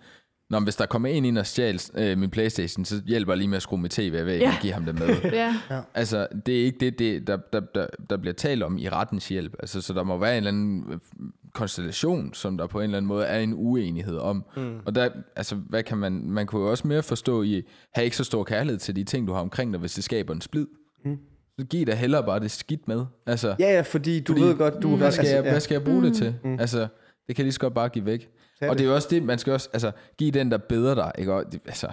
Speaker 3: Nå, hvis der kommer en ind og stjæler øh, min Playstation, så hjælper jeg lige med at skrue mit tv væk
Speaker 6: Ja.
Speaker 3: og give ham det med. [LAUGHS]
Speaker 7: Ja.
Speaker 3: Altså, det er ikke det, det der, der, der, der bliver talt om i rettens hjælp. Altså, så der må være en eller anden øh, konstellation, som der på en eller anden måde er en uenighed om. Mm. Og der, altså, hvad kan man, man kunne jo også mere forstå i, have ikke så stor kærlighed til de ting, du har omkring dig, hvis det skaber en splid. Mm. Så giv dig hellere bare det skidt med. Altså,
Speaker 1: Ja, ja, fordi du
Speaker 3: Fordi-
Speaker 1: ved godt, du...
Speaker 3: hvad, skal
Speaker 1: altså,
Speaker 3: jeg,
Speaker 1: ja.
Speaker 3: hvad skal jeg bruge det til? Altså, det kan jeg lige så godt bare give væk.
Speaker 1: Tag
Speaker 3: Og
Speaker 1: det.
Speaker 3: det er jo også det, man skal også, altså, give den, der bedre dig, ikke? Og det, altså,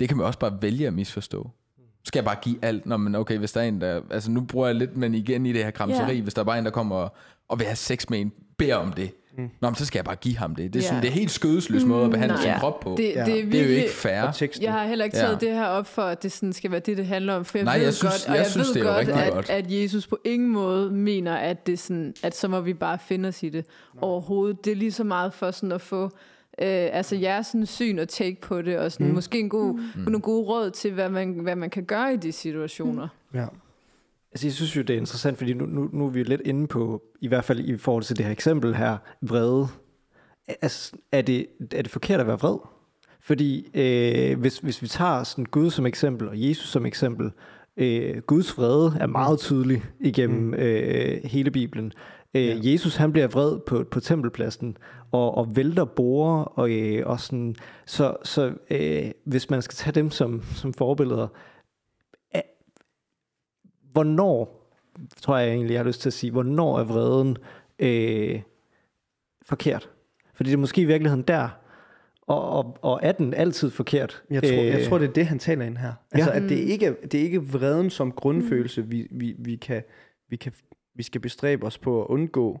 Speaker 3: det kan man også bare vælge at misforstå. Skal jeg bare give alt? Nå, men okay, hvis der er en, der... Altså, nu bruger jeg lidt, men igen i det her kramseri,
Speaker 6: Ja.
Speaker 3: hvis der er bare en, der kommer og, og vil have sex med en, beder om det. Mm. Nå, men så skal jeg bare give ham det. Det er, sådan,
Speaker 7: Ja.
Speaker 3: det er helt skødesløs måde at behandle
Speaker 7: nej.
Speaker 3: sin krop på.
Speaker 7: Det,
Speaker 1: Ja.
Speaker 7: det, er
Speaker 3: det er jo ikke fair.
Speaker 7: Jeg har heller ikke taget
Speaker 3: Ja.
Speaker 7: det her op for, at det sådan skal være det, det handler om. For jeg
Speaker 3: Nej,
Speaker 7: ved
Speaker 3: jeg synes-
Speaker 7: godt, og
Speaker 3: jeg
Speaker 7: jeg,
Speaker 3: synes,
Speaker 7: ved
Speaker 3: det er
Speaker 7: godt, at,
Speaker 3: godt.
Speaker 7: at Jesus på ingen måde mener, at, det sådan, at så må vi bare finde os i det overhovedet. Det er lige så meget for sådan at få øh, altså jeres sådan syn og take på det, og sådan, mm. måske en god, mm. nogle gode råd til, hvad man, hvad man kan gøre i de situationer.
Speaker 1: Ja.
Speaker 2: Altså, jeg synes jo, det er interessant, fordi nu, nu, nu er vi lidt inde på, i hvert fald i forhold til det her eksempel her, vrede. Altså, er det, er det forkert at være vred? Fordi øh, hvis, hvis vi tager sådan Gud som eksempel, og Jesus som eksempel, øh, Guds vrede er meget tydelig igennem øh, hele Bibelen. Øh,
Speaker 1: Ja.
Speaker 2: Jesus han bliver vred på, på tempelpladsen og, og vælter borer og, øh, og sådan. Så, så øh, hvis man skal tage dem som, som forbilleder, er, hvornår, tror jeg egentlig, jeg har lyst til at sige, hvornår er vreden øh, forkert? Fordi det er måske i virkeligheden der, og, og, og er den altid forkert?
Speaker 1: Jeg tror, jeg
Speaker 2: Øh,
Speaker 1: tror, det er det, han taler ind her. Altså,
Speaker 2: Ja.
Speaker 1: at det ikke, er- det er ikke vreden som grundfølelse, vi, vi, vi, kan, vi, kan, vi skal bestræbe os på at undgå,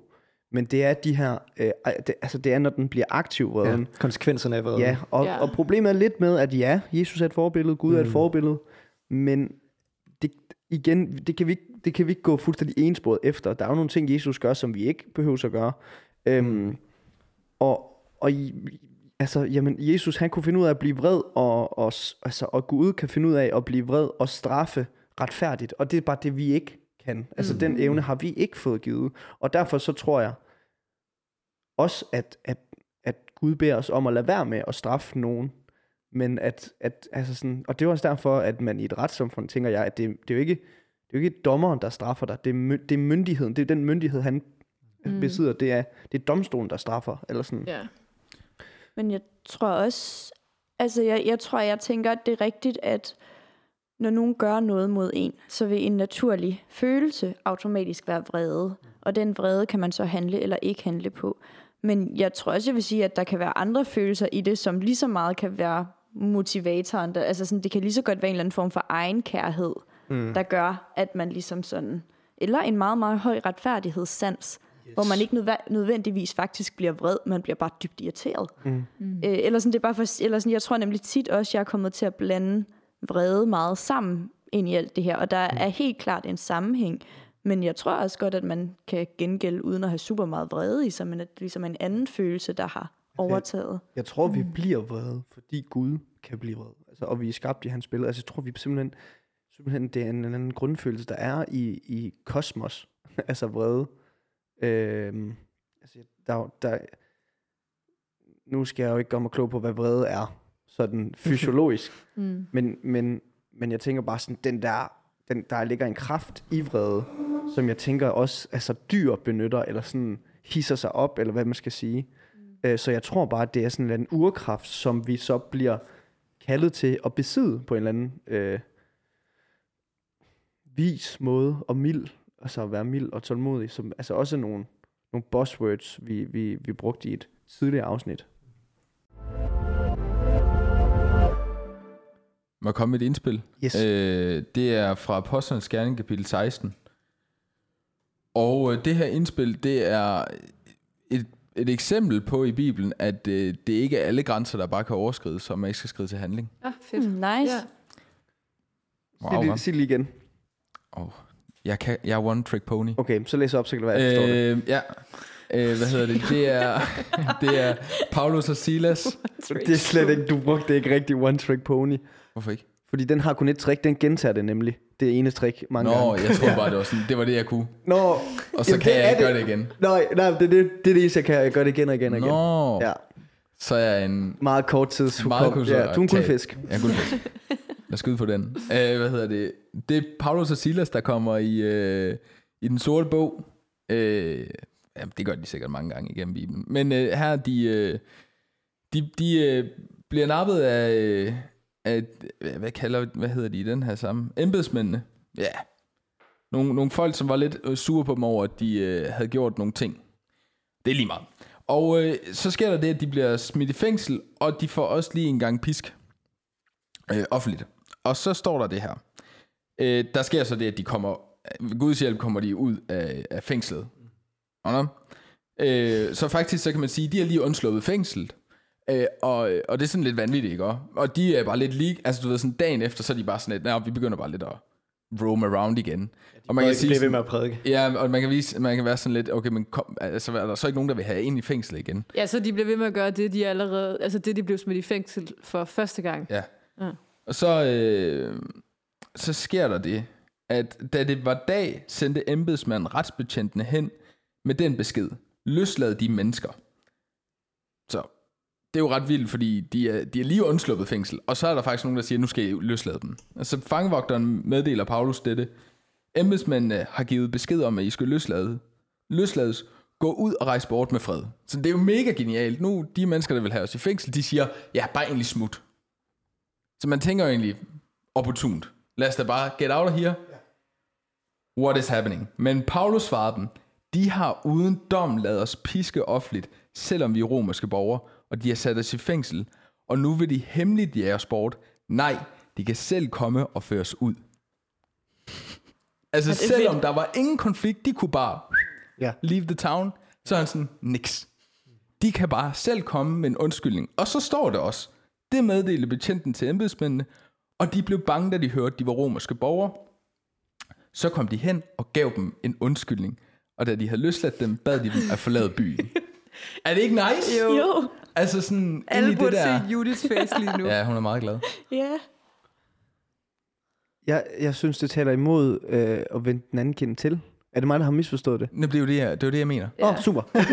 Speaker 1: men det er de her, øh, det, altså det er, når den bliver aktiv, vreden.
Speaker 2: ja, konsekvenserne af vreden.
Speaker 1: Ja, og,
Speaker 7: Ja.
Speaker 1: og problemet er lidt med, at ja, Jesus er et forbillede, Gud er et
Speaker 2: Mm.
Speaker 1: forbillede, men det, igen, det kan, vi, ikke- det kan vi ikke gå fuldstændig ensporet efter. Der er jo nogle ting, Jesus gør, som vi ikke behøver at gøre. Øhm, og, og i, altså, jamen, Jesus, han kunne finde ud af at blive vred, og, og, altså, og Gud kan finde ud af at blive vred og straffe retfærdigt. Og det er bare det, vi ikke kan. Altså, mm. den evne har vi ikke fået givet. Og derfor så tror jeg også, at, at, at Gud beder os om at lade være med at straffe nogen. Men at, at altså sådan, og det er også derfor, at man i et retssamfund tænker jeg, at det, det er jo ikke, det er jo ikke dommeren, der straffer dig. Det er, my, det er myndigheden. Det er den myndighed, han mm. besidder. Det er, det er domstolen, der straffer. Eller sådan.
Speaker 7: Ja.
Speaker 6: Men jeg tror også, altså jeg, jeg tror, jeg tænker, at det er rigtigt, at når nogen gør noget mod en, så vil en naturlig følelse automatisk være vrede. Og den vrede kan man så handle eller ikke handle på. Men jeg tror også, jeg vil sige, at der kan være andre følelser i det, som lige så meget kan være motivatoren. Der, altså sådan, det kan lige så godt være en eller anden form for egenkærhed, mm. der gør, at man ligesom sådan... Eller en meget, meget høj retfærdighedssans, yes. hvor man ikke nødvendigvis faktisk bliver vred, man bliver bare dybt irriteret. Mm. Øh, eller sådan, det er bare for, eller sådan, jeg tror nemlig tit også, jeg er kommet til at blande vrede meget sammen ind i alt det her, og der mm. er helt klart en sammenhæng, men jeg tror også godt, at man kan gengælde uden at have super meget vrede i sig, men at det ligesom er en anden følelse, der har overtaget.
Speaker 1: Jeg tror, vi bliver vrede, fordi Gud kan blive vred. Altså, og vi er skabt i hans billede. Altså, jeg tror, vi simpelthen, simpelthen det er en eller anden grundfølelse, der er i, i kosmos. [LAUGHS] altså vrede. Øhm, altså, der, der, nu skal jeg jo ikke gøre mig klog på, hvad vrede er, sådan [LAUGHS] fysiologisk.
Speaker 7: Mm.
Speaker 1: Men, men, men jeg tænker bare sådan, den der, den, der ligger en kraft i vrede, som jeg tænker også, altså dyr benytter, eller sådan hisser sig op, eller hvad man skal sige. Mm. Så jeg tror bare, at det er sådan en eller anden urkraft, som vi så bliver kaldet til at besidde på en eller anden øh, vis måde, og mild, altså at være mild og tålmodig, som altså også nogle, nogle buzzwords, vi, vi, vi brugte i et tidligere afsnit.
Speaker 3: Må jeg komme med et indspil?
Speaker 1: Yes.
Speaker 3: Øh, det er fra Apostlenes Gerning, kapitel 16. Og øh, det her indspil, det er et, eksempel på i Bibelen, at øh, det ikke er alle grænser, der bare kan overskrides, så man ikke skal skride til handling.
Speaker 7: Ah, fedt.
Speaker 6: Mm, nice.
Speaker 7: Ja.
Speaker 6: Ja.
Speaker 1: Sig,
Speaker 3: Wow,
Speaker 1: det, sig det lige igen.
Speaker 3: jeg, kan, jeg er one trick pony.
Speaker 1: Okay, så læs op, så kan det være, jeg forstår det.
Speaker 3: Øh, ja. Øh, hvad hedder det? Det er, [LAUGHS] det er Paulus og Silas.
Speaker 1: Det er slet ikke, du brugte ikke rigtig one trick pony.
Speaker 3: Hvorfor ikke?
Speaker 1: Fordi den har kun et trick, den gentager det nemlig. Det ene trick mange
Speaker 3: Nå,
Speaker 1: gange.
Speaker 3: jeg troede bare, det var sådan, det var det, jeg kunne.
Speaker 1: Nå,
Speaker 3: Og så
Speaker 1: Jamen,
Speaker 3: kan
Speaker 1: det
Speaker 3: jeg
Speaker 1: er
Speaker 3: ikke gøre det igen.
Speaker 1: nej, nej, det, det, det er det eneste, jeg kan. Jeg gør det igen og igen og igen.
Speaker 3: Nå.
Speaker 1: Ja.
Speaker 3: så er jeg en
Speaker 1: Meget kort tids
Speaker 3: Meget kort
Speaker 1: Ja, du er en guldfisk.
Speaker 3: Ja, guldfisk. Lad os skyde på den. Uh, hvad hedder det? Det er Paulus og Silas, der kommer i, uh, i den sorte bog. Uh, ja, det gør de sikkert mange gange igennem Bibelen. Men uh, her, de, uh, de, de uh, bliver nappet af, uh, at, hvad- kalder hvad hedder de i den her sammen? Embedsmændene. Ja. Nogle, nogle folk, som var lidt øh, sure på dem over, at de øh, havde gjort nogle ting. Det er lige meget. Og øh, så sker der det, at de bliver smidt i fængsel, og de får også lige en gang pisk øh, offentligt. Og så står der det her. Øh, der sker så det, at de kommer, ved Guds hjælp kommer de ud af, af fængslet. Og øh, så faktisk, så kan man sige, de er lige undsluppet fængslet. Øh, og, og det er sådan lidt vanvittigt, ikke? også? Og de er bare lidt lige, altså du ved, sådan dagen efter, så er de bare sådan lidt, nej, vi begynder bare lidt at roam around igen. og man kan sige,
Speaker 2: Blive ved med at prædike.
Speaker 3: ja, og man kan, vise, man kan være sådan lidt, okay, men kom, altså, er der så ikke nogen, der vil have ind i fængsel igen?
Speaker 7: Ja, så de bliver ved med at gøre det, de allerede, altså det, de blev smidt i fængsel for første gang.
Speaker 3: Ja.
Speaker 7: Ja.
Speaker 3: Og så, øh, så sker der det, at da det var dag, sendte embedsmanden retsbetjentene hen med den besked. Løslad de mennesker. Det er jo ret vildt, fordi de er, de er lige undsluppet fængsel, og så er der faktisk nogen, der siger, nu skal I løslade dem. Altså fangevogteren meddeler Paulus dette. Embedsmændene har givet besked om, at I skal løslade. Løslades. Gå ud og rejse bort med fred. Så det er jo mega genialt. Nu, de mennesker, der vil have os i fængsel, de siger, ja, bare egentlig smut. Så man tænker jo egentlig, opportunt. Lad os da bare get out of here. What is happening? Men Paulus svarer dem, de har uden dom lavet os piske offentligt, selvom vi er romerske borgere, og de har sat os i fængsel, og nu vil de hemmeligt jage os bort. Nej, de kan selv komme og føre os ud. Altså selvom
Speaker 6: fedt.
Speaker 3: der var ingen konflikt, de kunne bare
Speaker 2: Ja.
Speaker 3: leave the town, så er han sådan, niks. De kan bare selv komme med en undskyldning. Og så står det også, det meddelte betjenten til embedsmændene, og de blev bange, da de hørte, at de var romerske borgere. Så kom de hen og gav dem en undskyldning, og da de havde løsladt dem, bad de dem at forlade byen. [LAUGHS] er det ikke nice?
Speaker 7: Jo.
Speaker 6: Jo,
Speaker 3: Altså sådan, ind i
Speaker 7: Alle
Speaker 3: det
Speaker 7: burde
Speaker 3: der...
Speaker 7: se Judiths face lige nu. [LAUGHS]
Speaker 3: Ja, hun er meget glad.
Speaker 6: ja.
Speaker 1: Jeg, jeg synes, det taler imod øh, at vende den anden kind til. Er det mig, der har misforstået det?
Speaker 3: Det er jo det, jeg, det, er jo det, jeg mener.
Speaker 1: Åh, ja. oh, super. [LAUGHS]
Speaker 3: Det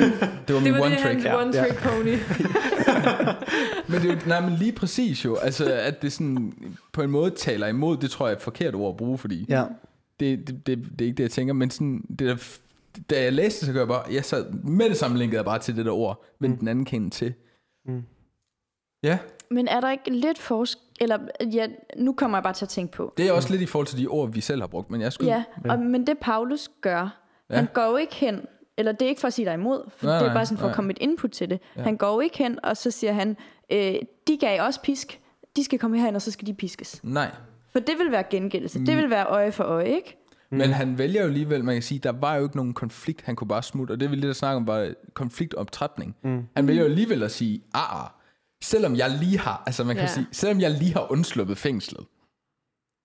Speaker 3: var
Speaker 7: Det
Speaker 3: min
Speaker 7: var
Speaker 3: one
Speaker 7: det,
Speaker 3: trick. Ja.
Speaker 7: one trick pony. [LAUGHS]
Speaker 3: Men det er jo, nej, men lige præcis jo. Altså, at det sådan på en måde taler imod, det tror jeg er et forkert ord at bruge, fordi
Speaker 1: Ja.
Speaker 3: det, det, det, det er ikke det, jeg tænker. Men sådan, det der, da jeg læste det, så gør jeg bare, jeg sad med det samme linkede jeg bare til det der ord, men den anden kende til.
Speaker 1: Mm.
Speaker 3: Ja,
Speaker 6: Men er der ikke lidt forsk... Eller, ja, nu kommer jeg bare til at tænke på.
Speaker 3: det er også lidt i forhold til de ord, vi selv har brugt, men jeg skulle...
Speaker 6: Ja, og, men det Paulus gør,
Speaker 3: Ja.
Speaker 6: ja. han går jo ikke hen, eller det er ikke for at sige dig imod, for
Speaker 3: Nej,
Speaker 6: det er bare sådan for
Speaker 3: nej.
Speaker 6: at komme et input til det.
Speaker 3: Ja.
Speaker 6: Ja. Han går jo ikke hen, og så siger han, øh, de gav også pisk, de skal komme herhen, og så skal de piskes.
Speaker 3: Nej,
Speaker 6: For det vil være gengældelse,
Speaker 3: Mm.
Speaker 6: det vil være øje for øje, ikke?
Speaker 3: Mm. men han vælger jo alligevel, man kan sige, der var jo ikke nogen konflikt, han kunne bare smutte, og det vi lidt at snakke om, var konfliktoptrapning. Mm. Han vælger jo alligevel at sige, ah, ah, selvom jeg lige har, altså man kan
Speaker 7: Ja.
Speaker 3: sige, selvom jeg lige har undsluppet fængslet,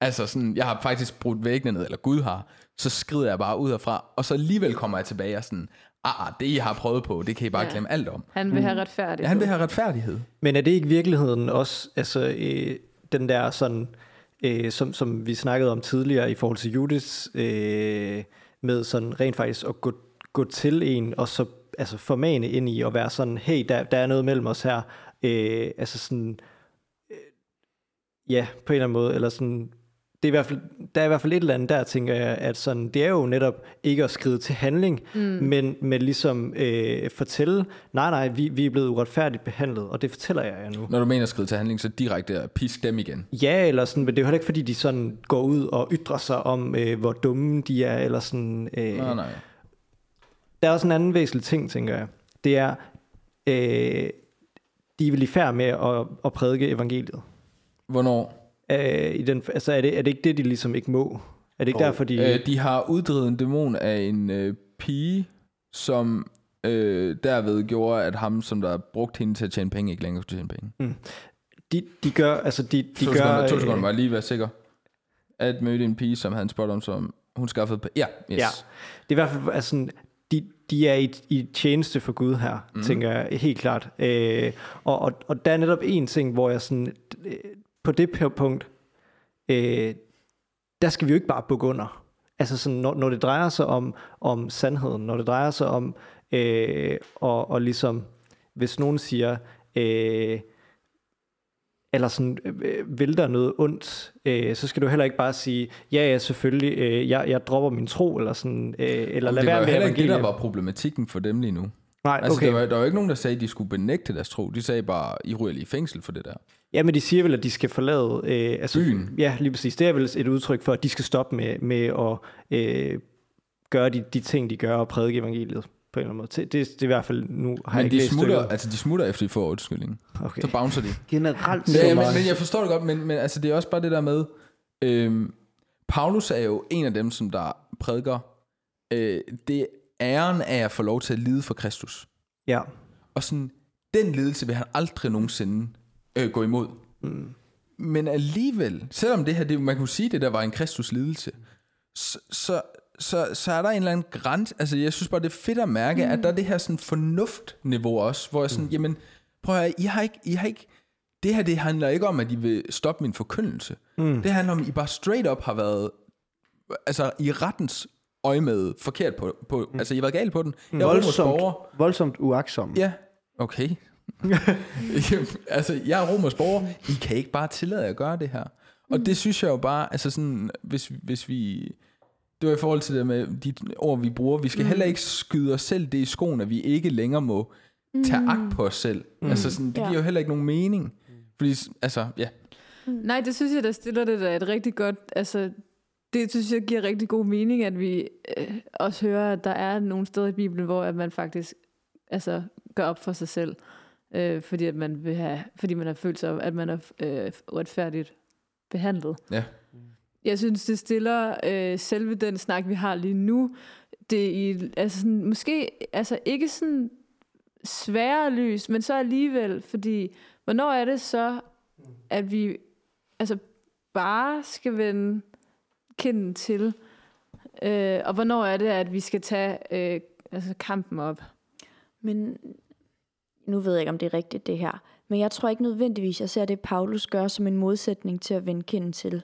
Speaker 3: altså sådan, jeg har faktisk brudt væggene ned, eller Gud har, så skrider jeg bare ud herfra, og så alligevel kommer jeg tilbage og sådan, ah, ah, det I har prøvet på, det kan I bare ja. Glemme alt om.
Speaker 7: Han vil have retfærdighed.
Speaker 3: Ja, han vil have retfærdighed.
Speaker 2: Men er det ikke virkeligheden også altså, øh, den der sådan, øh, som, som vi snakkede om tidligere i forhold til Judith, øh, med sådan rent faktisk at gå, gå til en, og så altså formane ind i, at være sådan, hey, der, der er noget mellem os her, øh, altså sådan, øh, ja, på en eller anden måde, eller sådan, det er i hvert fald, der er i hvert fald et eller andet der, tænker jeg, at sådan, det er jo netop ikke at skride til handling, mm. men, men ligesom øh, fortælle, nej, nej, vi, vi er blevet uretfærdigt behandlet, og det fortæller jeg jer nu.
Speaker 3: Når du mener skridt til handling, så direkte at pisk dem igen.
Speaker 2: Ja, eller sådan, men det er jo heller ikke, fordi de sådan går ud og ytrer sig om, øh, hvor dumme de er, eller sådan. Øh,
Speaker 3: Nej, nej.
Speaker 2: Der er også en anden væsentlig ting, tænker jeg. Det er, øh, de er vel i færd med at, at prædike evangeliet.
Speaker 3: Hvornår?
Speaker 2: Øh, i den, altså, er det, er det ikke det, de ligesom ikke må? Er det ikke derfor, de...
Speaker 3: Øh, de har uddrevet en dæmon af en øh, pige, som øh, derved gjorde, at ham, som der brugte hende til at tjene penge, ikke længere kunne tjene penge.
Speaker 2: de, de gør, altså de, de
Speaker 3: to
Speaker 2: gør...
Speaker 3: sekunder, to
Speaker 2: øh,
Speaker 3: sekunder, må jeg lige være sikker. At mødte en pige, som havde en spot om, som hun skaffede. Ja, yes.
Speaker 2: Ja. Det er i hvert fald, altså, de, de er i, i tjeneste for Gud her, mm. tænker jeg helt klart. Øh, og, og, og der er netop en ting, hvor jeg sådan, øh, på det per- punkt, øh, der skal vi jo ikke bare bukke under. Altså sådan, når, når det drejer sig om, om sandheden, når det drejer sig om, øh, og, og ligesom, hvis nogen siger, øh, eller sådan øh, vil der noget ondt, øh, så skal du heller ikke bare sige, ja, ja, selvfølgelig, øh, jeg, jeg dropper min tro, eller sådan, øh, eller lad
Speaker 3: det var
Speaker 2: være med
Speaker 3: heller ikke det, der var problematikken for dem lige nu.
Speaker 2: Nej,
Speaker 3: Altså,
Speaker 2: okay.
Speaker 3: der, var, der var jo ikke nogen, der sagde, at de skulle benægte deres tro. De sagde bare, I ryger lige i fængsel for det der.
Speaker 2: Ja, men de siger vel, at de skal forlade... Øh, altså,
Speaker 3: Byen.
Speaker 2: Ja, lige præcis. Det er vel et udtryk for, at de skal stoppe med, med at øh, gøre de, de ting, de gør, og prædike evangeliet på en eller anden måde. Det, det, det er i hvert fald... Nu har jeg
Speaker 3: Men
Speaker 2: ikke
Speaker 3: de
Speaker 2: læst
Speaker 3: smutter,
Speaker 2: stykket.
Speaker 3: altså, de smutter efter, de får undskyldning.
Speaker 2: Okay.
Speaker 3: Så bouncer de.
Speaker 1: Generelt
Speaker 3: Ja, men, men jeg forstår det godt, men, men altså, det er også bare det der med, øhm, Paulus er jo en af dem, som der prædiker, øh, det æren af at få lov til at lide for Kristus.
Speaker 2: Ja.
Speaker 3: Og sådan, den lidelse vil han aldrig nogensinde øh, gå imod.
Speaker 2: Mm.
Speaker 3: Men alligevel, selvom det her, det, man kunne sige, det der var en Kristus lidelse, så, så, så, så er der en eller anden grænse. Altså, jeg synes bare, det er fedt at mærke, mm. at der er det her sådan fornuftniveau også, hvor jeg sådan, mm. jamen, prøv at høre, I har ikke, I har ikke, det her, det handler ikke om, at I vil stoppe min forkyndelse.
Speaker 2: Mm.
Speaker 3: Det handler om, at I bare straight up har været, altså, i rettens øje med forkert på, på mm. altså, I har været galt på den. Jeg er romersk
Speaker 1: voldsomt,
Speaker 3: borger.
Speaker 1: voldsomt uaksom.
Speaker 3: Ja, okay. [LAUGHS] altså, jeg er romersk borger. I kan ikke bare tillade jer at gøre det her. Og det synes jeg jo bare, altså sådan, hvis, hvis vi... Det var i forhold til det med de ord, vi bruger. Vi skal mm. heller ikke skyde os selv det i skoen, at vi ikke længere må tage agt på os selv. Mm. Altså sådan, det
Speaker 6: Ja.
Speaker 3: giver jo heller ikke nogen mening. Fordi, altså, ja.
Speaker 7: Nej, det synes jeg, der stiller det der et rigtig godt... Altså, det synes jeg giver rigtig god mening, at vi øh, også hører, at der er nogle steder i Bibelen, hvor at man faktisk altså, gør op for sig selv. Øh, fordi, at man vil have, fordi man har følt sig, at man er øh, uretfærdigt behandlet.
Speaker 3: Ja.
Speaker 7: Jeg synes, det stiller øh, selve den snak, vi har lige nu, det er i, altså sådan, måske altså ikke sådan sværere lys, men så alligevel, fordi hvornår er det så, at vi altså bare skal vende kinden til, øh, og hvornår er det, at vi skal tage øh, altså kampen op?
Speaker 6: Men nu ved jeg ikke, om det er rigtigt det her. Men jeg tror ikke nødvendigvis, jeg ser det, Paulus gør som en modsætning til at vende kinden til.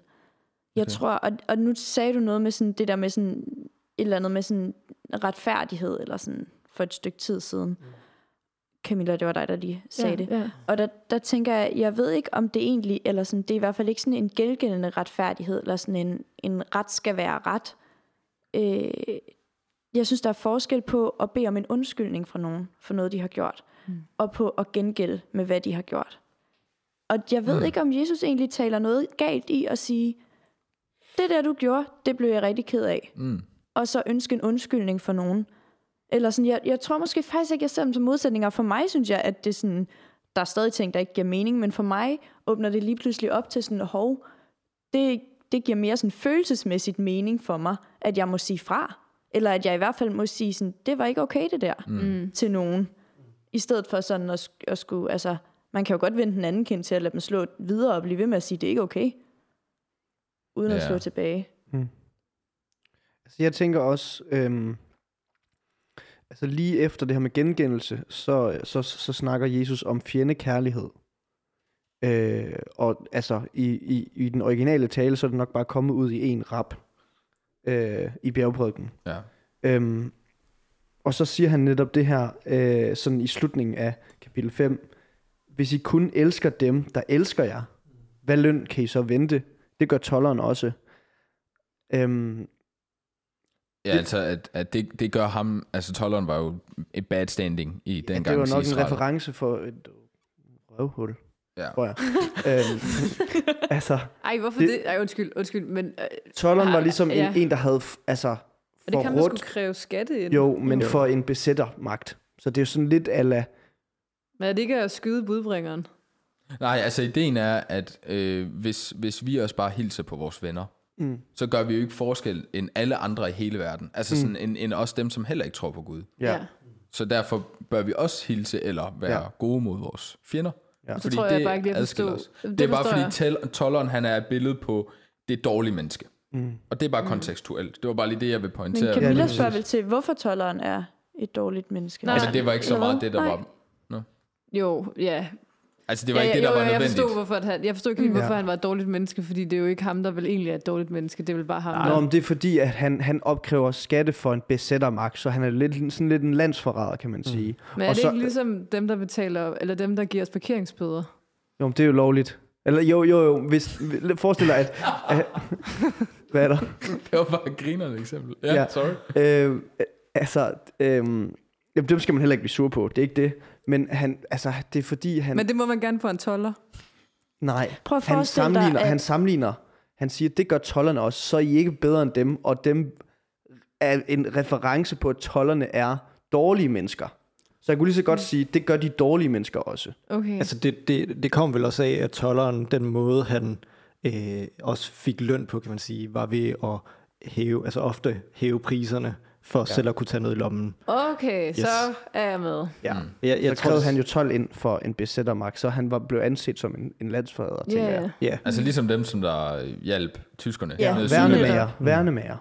Speaker 6: Jeg
Speaker 3: Okay.
Speaker 6: tror, og, og nu sagde du noget med sådan, det der med sådan, et eller andet med sådan retfærdighed, eller sådan for et stykke tid siden. Mm. Camilla, det var dig, der lige sagde
Speaker 7: ja,
Speaker 6: det.
Speaker 7: Ja.
Speaker 6: Og der, der tænker jeg, jeg ved ikke, om det egentlig, eller sådan, det er i hvert fald ikke sådan en gældgældende retfærdighed, eller sådan en, en ret skal være ret. Øh, jeg synes, der er forskel på at bede om en undskyldning fra nogen, for noget, de har gjort, mm. og på at gengælde med, hvad de har gjort. Og jeg ved mm. ikke, om Jesus egentlig taler noget galt i at sige, det der, du gjorde, det blev jeg rigtig ked af.
Speaker 3: Mm.
Speaker 6: Og så ønske en undskyldning for nogen. Eller sådan, jeg, jeg tror måske faktisk ikke, jeg ser dem som modsætninger. For mig synes jeg, at det sådan, der er stadig ting, der ikke giver mening, men for mig åbner det lige pludselig op til sådan, hov, det, det giver mere sådan følelsesmæssigt mening for mig, at jeg må sige fra. Eller at jeg i hvert fald må sige sådan, det var ikke okay det der, mm. til nogen. I stedet for sådan at, at skulle, altså, man kan jo godt vende den anden kind til at lade dem slå videre og blive ved med at sige, det er ikke okay. Uden at
Speaker 3: Ja.
Speaker 6: slå tilbage.
Speaker 1: Altså, jeg tænker også, øhm, altså lige efter det her med gengældelse, så, så, så snakker Jesus om fjendekærlighed. Øh, og altså, i, i, i den originale tale, så er det nok bare kommet ud i en rap øh, i bjergprædiken.
Speaker 3: Ja.
Speaker 1: Øhm, og så siger han netop det her, øh, sådan i slutningen af kapitel 5. Hvis I kun elsker dem, der elsker jer, hvad løn kan I så vente? Det gør tolleren også. Øhm,
Speaker 3: Ja, altså, at, at det, det gør ham... Altså, tolleren var jo et bad standing i den
Speaker 1: ja,
Speaker 3: gang
Speaker 1: det var nok en reference for et røvhul,
Speaker 3: Ja.
Speaker 1: tror jeg. øhm, [LAUGHS] altså,
Speaker 7: Ej, hvorfor
Speaker 1: Det-
Speaker 7: det? det? Ej, undskyld, undskyld, men øh,
Speaker 1: tolleren var ligesom
Speaker 7: ja.
Speaker 1: en, en, der havde, altså,
Speaker 7: er det ikke ham, der
Speaker 1: forrådt,
Speaker 7: skulle kræve skatte ind?
Speaker 1: jo, men for en besættermagt. Så det er jo sådan lidt ala,
Speaker 7: Men er det ikke at skyde budbringeren?
Speaker 3: Nej, altså ideen er, at øh, hvis, hvis vi også bare hilser på vores venner,
Speaker 1: mm,
Speaker 3: så gør vi jo ikke forskel end alle andre i hele verden. Altså sådan, end, end også dem, som heller ikke tror på Gud.
Speaker 1: ja. ja.
Speaker 3: Så derfor bør vi også hilse eller være
Speaker 1: Ja.
Speaker 3: ja. gode mod vores fjender.
Speaker 1: Ja.
Speaker 7: Så tror jeg bare ikke
Speaker 3: os. Det, det er bare fordi
Speaker 7: jeg.
Speaker 3: tolleren, han er et billede på det dårlige menneske.
Speaker 1: Mm.
Speaker 3: Og det er bare kontekstuelt. Det var bare lige det, jeg vil
Speaker 6: Men
Speaker 3: pointere.
Speaker 6: Camilla
Speaker 1: lige
Speaker 6: spørger vel til, hvorfor tolleren er et dårligt menneske?
Speaker 7: Nej.
Speaker 3: Altså, det var ikke så meget det, der
Speaker 6: Nej.
Speaker 3: var...
Speaker 7: Jo, ja.
Speaker 3: Altså, det var
Speaker 7: ja,
Speaker 3: ikke det,
Speaker 7: ja,
Speaker 3: der
Speaker 7: jo,
Speaker 3: var
Speaker 7: jeg
Speaker 3: nødvendigt.
Speaker 7: forstod, hvorfor han, jeg forstod ikke
Speaker 1: Ja.
Speaker 7: hvorfor han var et dårligt menneske, fordi det er jo ikke ham, der vel egentlig er et dårligt menneske. Det er vel bare ham,
Speaker 1: Nå,
Speaker 7: der...
Speaker 1: men det er fordi, at han, han opkræver skatte for en besættermagt, så han er lidt, sådan lidt en landsforræder, kan man sige.
Speaker 7: Men er
Speaker 1: og
Speaker 7: det
Speaker 1: så-
Speaker 7: ikke ligesom dem, der betaler, eller dem, der giver os parkeringsbøder?
Speaker 1: Jo, men det er jo lovligt. Eller jo, jo, jo. Hvis, forestil dig, at... at [LAUGHS] hvad er der?
Speaker 3: Det var bare et grinerende eksempel. Ja,
Speaker 1: Ja.
Speaker 3: ja. sorry.
Speaker 1: Øh, altså, øh, jamen, dem skal man heller ikke blive sur på. Det er ikke det. Men han, altså, det er fordi, han...
Speaker 7: Men det må man gerne på en toller.
Speaker 1: nej,
Speaker 6: Prøv at
Speaker 1: han
Speaker 6: forestille dig,
Speaker 1: sammenligner,
Speaker 6: at-
Speaker 1: han sammenligner. Han siger, det gør tollerne også, så er I ikke bedre end dem. Og dem er en reference på, at tollerne er dårlige mennesker. Så jeg kunne lige så godt sige, det gør de dårlige mennesker også.
Speaker 7: Okay.
Speaker 2: Altså det, det, det kom vel også af, at tolleren, den måde han øh, også fik løn på, kan man sige, var ved at hæve, altså ofte hæve priserne, for ja. selv at kunne tage noget i lommen.
Speaker 7: Okay, yes. så
Speaker 2: Yes.
Speaker 7: er jeg med.
Speaker 2: Ja.
Speaker 3: Mm.
Speaker 2: Jeg,
Speaker 1: Jeg så krævede han jo 12 ind for en besættermagt, så han var blevet anset som en, en landsforræder, tænker
Speaker 7: Ja.
Speaker 1: jeg.
Speaker 2: Ja,
Speaker 3: Altså ligesom dem, som der hjalp tyskerne.
Speaker 6: Ja,
Speaker 3: i
Speaker 1: Værnemager,
Speaker 3: Sydamerika.
Speaker 1: værnemager.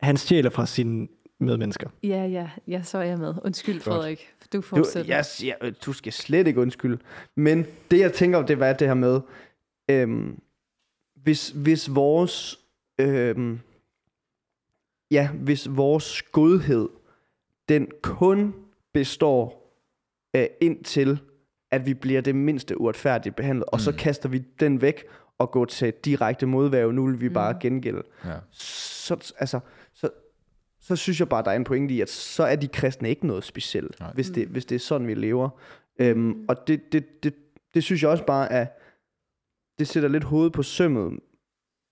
Speaker 2: han stjæler fra sine medmennesker.
Speaker 7: Ja, ja, ja, så er jeg med. Undskyld, Frederik. Du
Speaker 1: Du,
Speaker 7: fortsætter.
Speaker 1: jeg siger, øh, du skal slet ikke undskylde. Men det, jeg tænker, det var det her med, øhm, hvis, hvis vores, øhm, ja, hvis vores godhed, den kun består øh, indtil, at vi bliver det mindste uretfærdigt behandlet, og så
Speaker 3: Mm.
Speaker 1: kaster vi den væk og går til direkte modværge, nu vil vi bare
Speaker 7: Mm.
Speaker 1: gengælde.
Speaker 3: Ja.
Speaker 1: Så, altså, så, så synes jeg bare, der er en pointe i, at så er de kristne ikke noget specielt,
Speaker 3: Nej.
Speaker 1: hvis det, hvis det er sådan, vi lever. Øhm, og det, det, det, det synes jeg også bare, at det sætter lidt hovedet på sømmet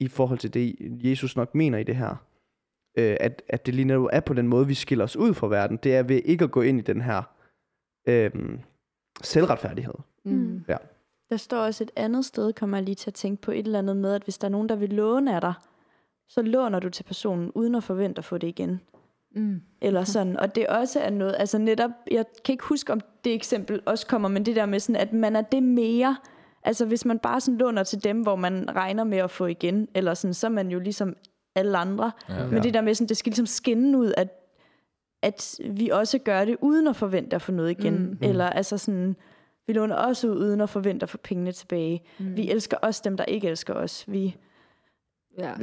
Speaker 1: i forhold til det, Jesus nok mener i det her. Øh, at, at det lige netop er på den måde, vi skiller os ud fra verden. Det er ved ikke at gå ind i den her øhm, selvretfærdighed.
Speaker 7: Mm.
Speaker 6: Der står også et andet sted, kommer jeg lige til at tænke på et eller andet med, at hvis der er nogen, der vil låne af dig, så låner du til personen, uden at forvente at få det igen.
Speaker 7: Mm.
Speaker 6: Eller sådan. Og det også er noget, altså netop, jeg kan ikke huske, om det eksempel også kommer, men det der med sådan, at man er det mere, altså hvis man bare sådan låner til dem, hvor man regner med at få igen, eller sådan, så er man jo ligesom alle andre.
Speaker 3: Ja.
Speaker 6: Men det der med sådan, det skal ligesom skinne ud, at, at vi også gør det, uden at forvente at få noget igen.
Speaker 7: Mm.
Speaker 6: Mm. Eller altså sådan, vi låner også ud, uden at forvente at få pengene tilbage.
Speaker 7: Mm.
Speaker 6: Vi elsker også dem, der ikke elsker os. Vi
Speaker 7: Ja.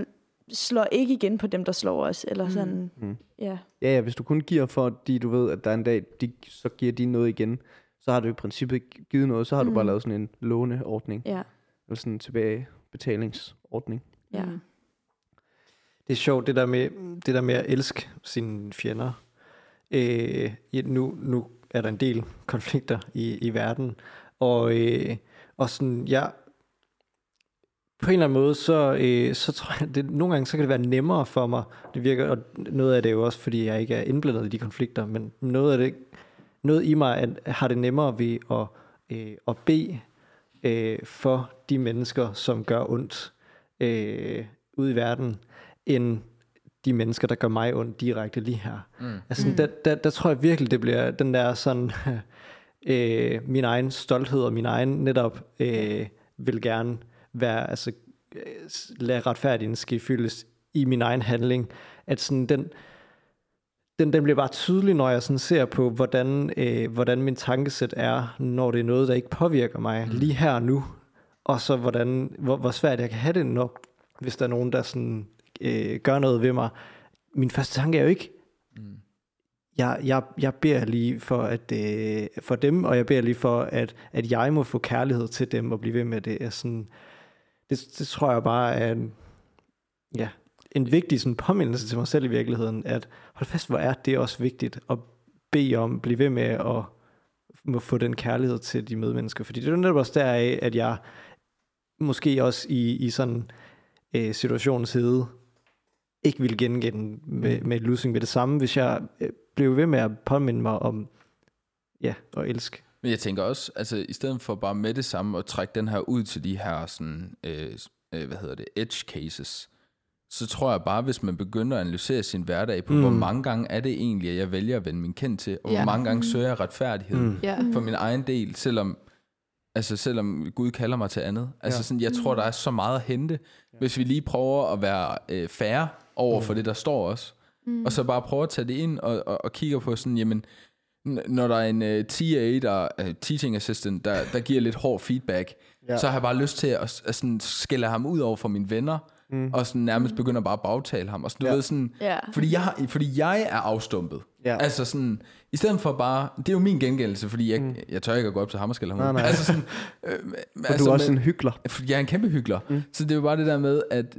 Speaker 6: slår ikke igen på dem, der slår os. Eller
Speaker 7: Mm.
Speaker 6: sådan,
Speaker 1: Mm.
Speaker 6: ja.
Speaker 1: Ja, ja, hvis du kun giver, fordi du ved, at der er en dag, de, så giver de noget igen, så har du i princippet ikke givet noget, så har du
Speaker 6: Mm.
Speaker 1: bare lavet sådan en låneordning,
Speaker 6: Ja.
Speaker 1: eller sådan en tilbagebetalingsordning.
Speaker 6: Ja.
Speaker 7: Mm.
Speaker 2: Det er sjovt, det der med, det der med at elske sine fjender. Øh, ja, nu, nu er der en del konflikter i, i verden, og, øh, og sådan, jeg, på en eller anden måde, så, øh, så tror jeg, det, nogle gange så kan det være nemmere for mig. Det virker, og noget af det er jo også, fordi jeg ikke er indblandet i de konflikter, men noget af det, noget i mig at, har det nemmere ved at, øh, at bede øh, for de mennesker, som gør ondt øh, ude i verden, end de mennesker, der gør mig ondt direkte lige her.
Speaker 3: Mm.
Speaker 2: Altså,
Speaker 6: Mm.
Speaker 2: der, der, der tror jeg virkelig, det bliver den der sådan, [LAUGHS] øh, min egen stolthed og min egen netop øh, vil gerne være, altså øh, lade retfærdigheden ske fyldes i min egen handling. At sådan den, den, den bliver bare tydelig, når jeg sådan ser på, hvordan, øh, hvordan min tankesæt er, når det er noget, der ikke påvirker mig mm. lige her og nu. Og så hvordan, hvor, hvor svært jeg kan have det, når, hvis der er nogen, der sådan, øh, gør noget ved mig. Min første tanke er jo ikke,
Speaker 3: Mm.
Speaker 2: jeg, jeg, jeg beder lige for, at, øh, for dem, og jeg beder lige for, at, at jeg må få kærlighed til dem og blive ved med det. Er sådan, det, det tror jeg bare er en, ja, en vigtig sådan, påmindelse til mig selv i virkeligheden, at hold fast, hvor er det også vigtigt at bede om, blive ved med at må få den kærlighed til de medmennesker. Fordi det er jo netop også deraf, at jeg måske også i, i sådan øh, situationens hede ikke ville gengælde med, med et losing med det samme, hvis jeg øh, blev ved med at påminde mig om ja, at elske.
Speaker 3: Men jeg tænker også, altså i stedet for bare med det samme at trække den her ud til de her sådan, øh, øh, hvad hedder det, edge cases, så tror jeg bare, hvis man begynder at analysere sin hverdag på, mm. hvor
Speaker 2: Mm.
Speaker 3: mange gange er det egentlig, at jeg vælger at vende min kendt til, og
Speaker 7: Ja.
Speaker 3: hvor mange gange søger jeg retfærdighed mm.
Speaker 2: Mm.
Speaker 3: For min egen del, selvom, altså selvom Gud kalder mig til andet. Altså
Speaker 1: Ja.
Speaker 3: sådan, jeg tror, der er så meget at hente, hvis vi lige prøver at være øh, færre over for det, der står os,
Speaker 6: Mm.
Speaker 3: og så bare prøver at tage det ind og, og, og kigger på sådan, jamen, når der er en uh, TA, der uh, teaching assistant, der, der giver lidt hård feedback, ja. så har jeg bare lyst til at, at sådan skælde ham ud over for mine venner, mm. og sådan nærmest begynder bare at bagtale ham. Og sådan, du
Speaker 1: Ja.
Speaker 3: ved, sådan,
Speaker 6: Ja.
Speaker 3: fordi, jeg, fordi jeg er afstumpet.
Speaker 1: Ja.
Speaker 3: Altså sådan, i stedet for bare, det er jo min gengældelse, fordi jeg, mm. jeg tør ikke at gå op til ham og skælde ham
Speaker 1: Nej, nej.
Speaker 3: Altså sådan, øh,
Speaker 1: Og du er også en hyggelig.
Speaker 3: fordi jeg er en kæmpe hyggelig. Mm. Så det er jo bare det der med, at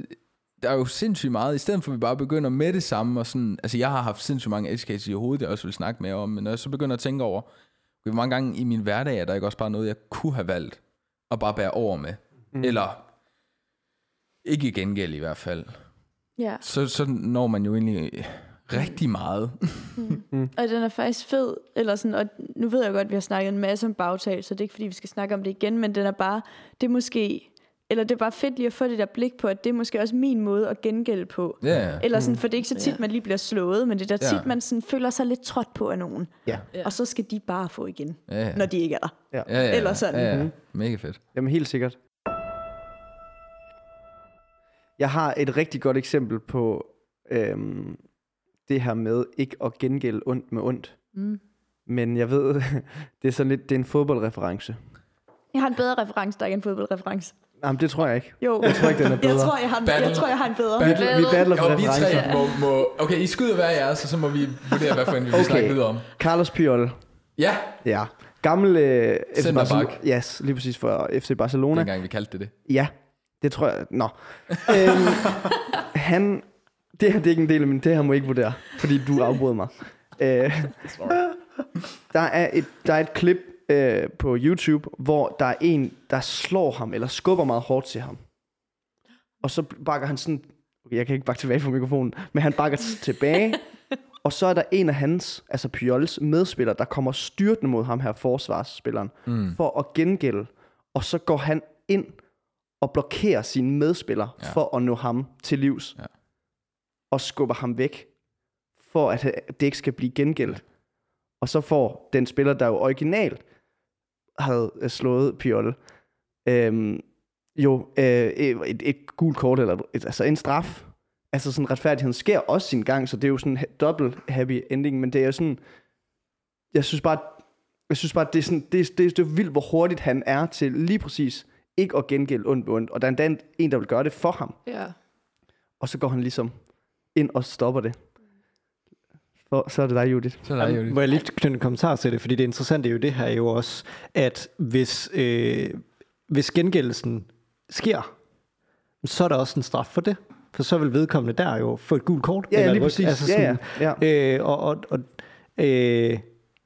Speaker 3: der er jo sindssygt meget, i stedet for at vi bare begynder med det samme, og sådan, altså jeg har haft sindssygt mange edge cases i hovedet, jeg også vil snakke mere om, men når jeg så begynder at tænke over, hvor mange gange i min hverdag er der ikke også bare noget, jeg kunne have valgt at bare bære over med, mm. eller ikke i gengæld i hvert fald,
Speaker 6: Ja.
Speaker 3: så, så når man jo egentlig rigtig meget.
Speaker 6: Og den er faktisk fed, eller sådan, og nu ved jeg godt, at vi har snakket en masse om bagtal, så det er ikke fordi, vi skal snakke om det igen, men den er bare, det er måske, eller det er bare fedt lige at få det der blik på, at det er måske også min måde at gengælde på.
Speaker 3: Ja,
Speaker 6: Eller sådan, for det er ikke så tit, man lige bliver slået, men det er da tit, man sådan føler sig lidt trådt på af nogen.
Speaker 1: Ja.
Speaker 7: Ja.
Speaker 6: Og så skal de bare få igen,
Speaker 3: ja.
Speaker 6: når de ikke er der.
Speaker 1: Ja.
Speaker 3: ja, ja,
Speaker 6: eller sådan.
Speaker 3: Ja, ja. Mega fedt.
Speaker 1: Jamen helt sikkert. Jeg har et rigtig godt eksempel på øhm, det her med ikke at gengælde ondt med ondt.
Speaker 7: Mm.
Speaker 1: Men jeg ved, [LAUGHS] det er sådan lidt, det er en fodboldreference.
Speaker 6: Jeg har en bedre reference, der er ikke en fodboldreference.
Speaker 1: Jamen det tror jeg ikke.
Speaker 6: Jo,
Speaker 1: Jeg tror ikke, den er [LAUGHS] bedre.
Speaker 6: jeg tror, jeg har en, jeg
Speaker 3: Battle.
Speaker 6: tror, jeg har en bedre.
Speaker 1: Vi, vi battler for
Speaker 3: vi
Speaker 1: referencer.
Speaker 3: tre må, må... Okay, I skyder hver jeres, og så må vi vurdere, hvad for en vi
Speaker 1: Okay.
Speaker 3: snakke videre om.
Speaker 1: Carlos Puyol.
Speaker 3: Ja,
Speaker 1: Ja. Gammel øh, FC. Barcelona. Yes, lige præcis for FC Barcelona.
Speaker 3: dengang vi kaldte det det.
Speaker 1: Ja, det tror jeg. Nå. øhm, han, det her det er ikke en del af min, det her må jeg ikke vurdere, fordi du afbryder mig. Øh, der, er et, der er et klip øh, på YouTube, hvor der er en, der slår ham, eller skubber meget hårdt til ham. Og så bakker han sådan, okay, jeg kan ikke bakke tilbage fra mikrofonen, men han bakker tilbage, og så er der en af hans, altså Pyols medspillere, der kommer styrtende mod ham her, forsvarsspilleren, mm. for at gengælde. Og så går han ind og blokerer sine medspillere
Speaker 3: Ja.
Speaker 1: ja. for at nå ham til livs.
Speaker 3: Ja.
Speaker 1: Og skubber ham væk, for at det ikke skal blive gengældt. Og så får den spiller, der jo originalt havde øh, slået Piol, øhm, jo øh, et, et gult kort, eller et, altså en straf. Altså sådan retfærdigheden sker også sin gang, så det er jo sådan en dobbelt happy ending, men det er jo sådan, jeg synes bare, jeg synes bare, det er, sådan, det, er, det, det er vildt, hvor hurtigt han er til lige præcis ikke at gengælde ondt med ondt. Og der er endda en, der vil gøre det for ham.
Speaker 7: Ja.
Speaker 1: Og så går han ligesom ind og stopper det. For, så er det dig, Judith.
Speaker 3: Så er der jo
Speaker 2: Må jeg lige knytte en kommentar til det, fordi det interessante er jo det her jo også, at hvis, øh, hvis gengældelsen sker, så er der også en straf for det. For så vil vedkommende der jo få et gult kort.
Speaker 1: Ja, ja
Speaker 2: eller
Speaker 1: lige præcis.
Speaker 2: Altså
Speaker 1: ja,
Speaker 2: sådan,
Speaker 1: ja, ja.
Speaker 2: Øh, og og, og øh,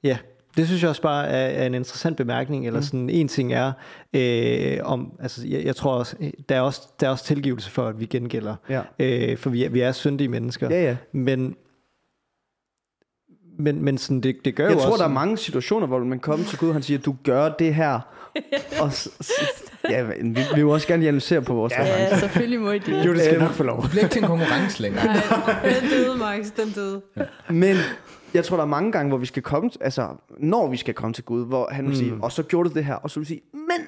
Speaker 2: ja, det synes jeg også bare er, er en interessant bemærkning. Eller sådan en ting er, øh, om, altså jeg, jeg tror også, øh, der er også, der er også tilgivelse for, at vi gengælder.
Speaker 1: Ja.
Speaker 2: Øh, for vi er, vi er syndige mennesker.
Speaker 1: Ja, ja.
Speaker 2: Men, men, men sådan, det, det gør
Speaker 1: Jeg
Speaker 2: jo
Speaker 1: tror,
Speaker 2: også...
Speaker 1: der er mange situationer, hvor man kommer til Gud, og han siger, du gør det her. [LAUGHS] og så, så, ja, vi, vi vil også gerne analysere på vores ja.
Speaker 6: Ja, selvfølgelig må I det.
Speaker 2: Jo, det skal nok få lov.
Speaker 3: Det bliver ikke til en konkurrence længere.
Speaker 7: Nej, den døde, Max, den døde.
Speaker 1: Men jeg tror, der er mange gange, hvor vi skal komme, altså når vi skal komme til Gud, hvor han vil mm. sige, og så gjorde du det her, og så vil sige, men,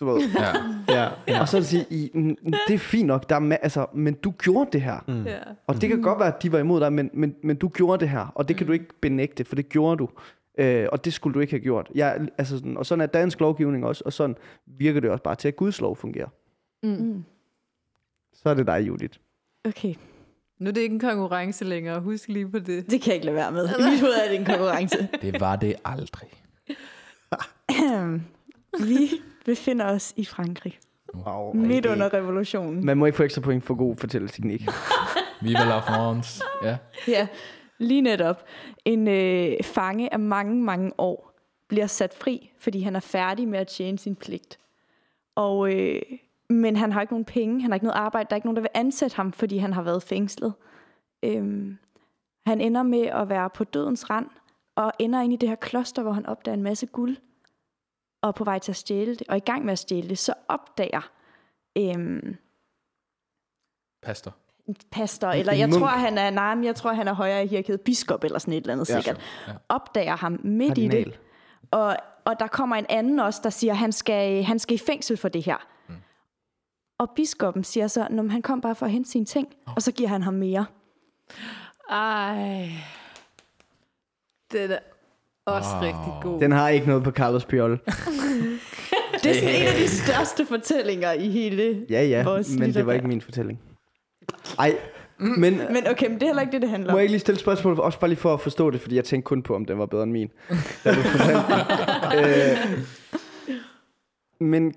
Speaker 1: du ved,
Speaker 3: Ja. [LAUGHS]
Speaker 2: Ja, ja.
Speaker 1: og så vil sige, "I- mm, det er fint nok, der er ma- altså, men du gjorde det her. Mm.
Speaker 7: Ja.
Speaker 1: Og det kan godt være, at de var imod dig, men, men, men du gjorde det her, og det kan du ikke benægte, for det gjorde du. Øh, og det skulle du ikke have gjort. Jeg, altså sådan, og sådan er dansk lovgivning også, og sådan virker det også bare til, at Guds lov fungerer.
Speaker 6: Mm.
Speaker 1: Så er det dig, Judith.
Speaker 6: Okay,
Speaker 7: Nu er det ikke en konkurrence længere. Husk lige på det.
Speaker 6: det kan jeg ikke lade være med. I mit hoved er det en konkurrence. [LAUGHS]
Speaker 3: Det var det aldrig.
Speaker 6: Vi befinder os i Frankrig.
Speaker 1: Wow.
Speaker 6: Midt under revolutionen.
Speaker 1: Man må ikke få ekstra point for god fortælleteknik. [LAUGHS]
Speaker 3: Viva la France. Ja.
Speaker 6: Ja, lige netop. En øh, fange af mange, mange år bliver sat fri, fordi han er færdig med at tjene sin pligt. Og, øh, men han har ikke nogen penge, han har ikke noget arbejde, der er ikke nogen, der vil ansætte ham, fordi han har været fængslet. Øhm, han ender med at være på dødens rand, og ender ind i det her kloster, hvor han opdager en masse guld, og er på vej til at stjæle det, og i gang med at stjæle det, så opdager øhm,
Speaker 3: Pastor.
Speaker 6: pastor, eller jeg
Speaker 1: munk.
Speaker 6: tror, han er, nej, jeg tror, han er højere i hierarkiet, biskop eller sådan et eller andet
Speaker 1: Ja.
Speaker 6: sikkert,
Speaker 3: Ja.
Speaker 6: opdager ham midt i
Speaker 1: Kardinal.
Speaker 6: det. Og, og der kommer en anden også, der siger, at han skal, han skal i fængsel for det her. Mm. Og biskoppen siger så, at han kom bare for at hente sine ting, oh. og så giver han ham mere.
Speaker 7: Ej. Det er, Også rigtig god.
Speaker 1: Den har ikke noget på Carlos Piol. [LAUGHS]
Speaker 6: Det er sådan en af de største fortællinger i hele
Speaker 1: Ja, ja,
Speaker 6: vores
Speaker 1: men det var ikke min fortælling. Ej, men
Speaker 6: Men okay, men det er heller ikke det, det handler
Speaker 1: må
Speaker 6: om.
Speaker 1: jeg ikke lige stille spørgsmål, også bare lige for at forstå det, fordi jeg tænkte kun på, om den var bedre end min. Da du fortalte den. [LAUGHS] øh, men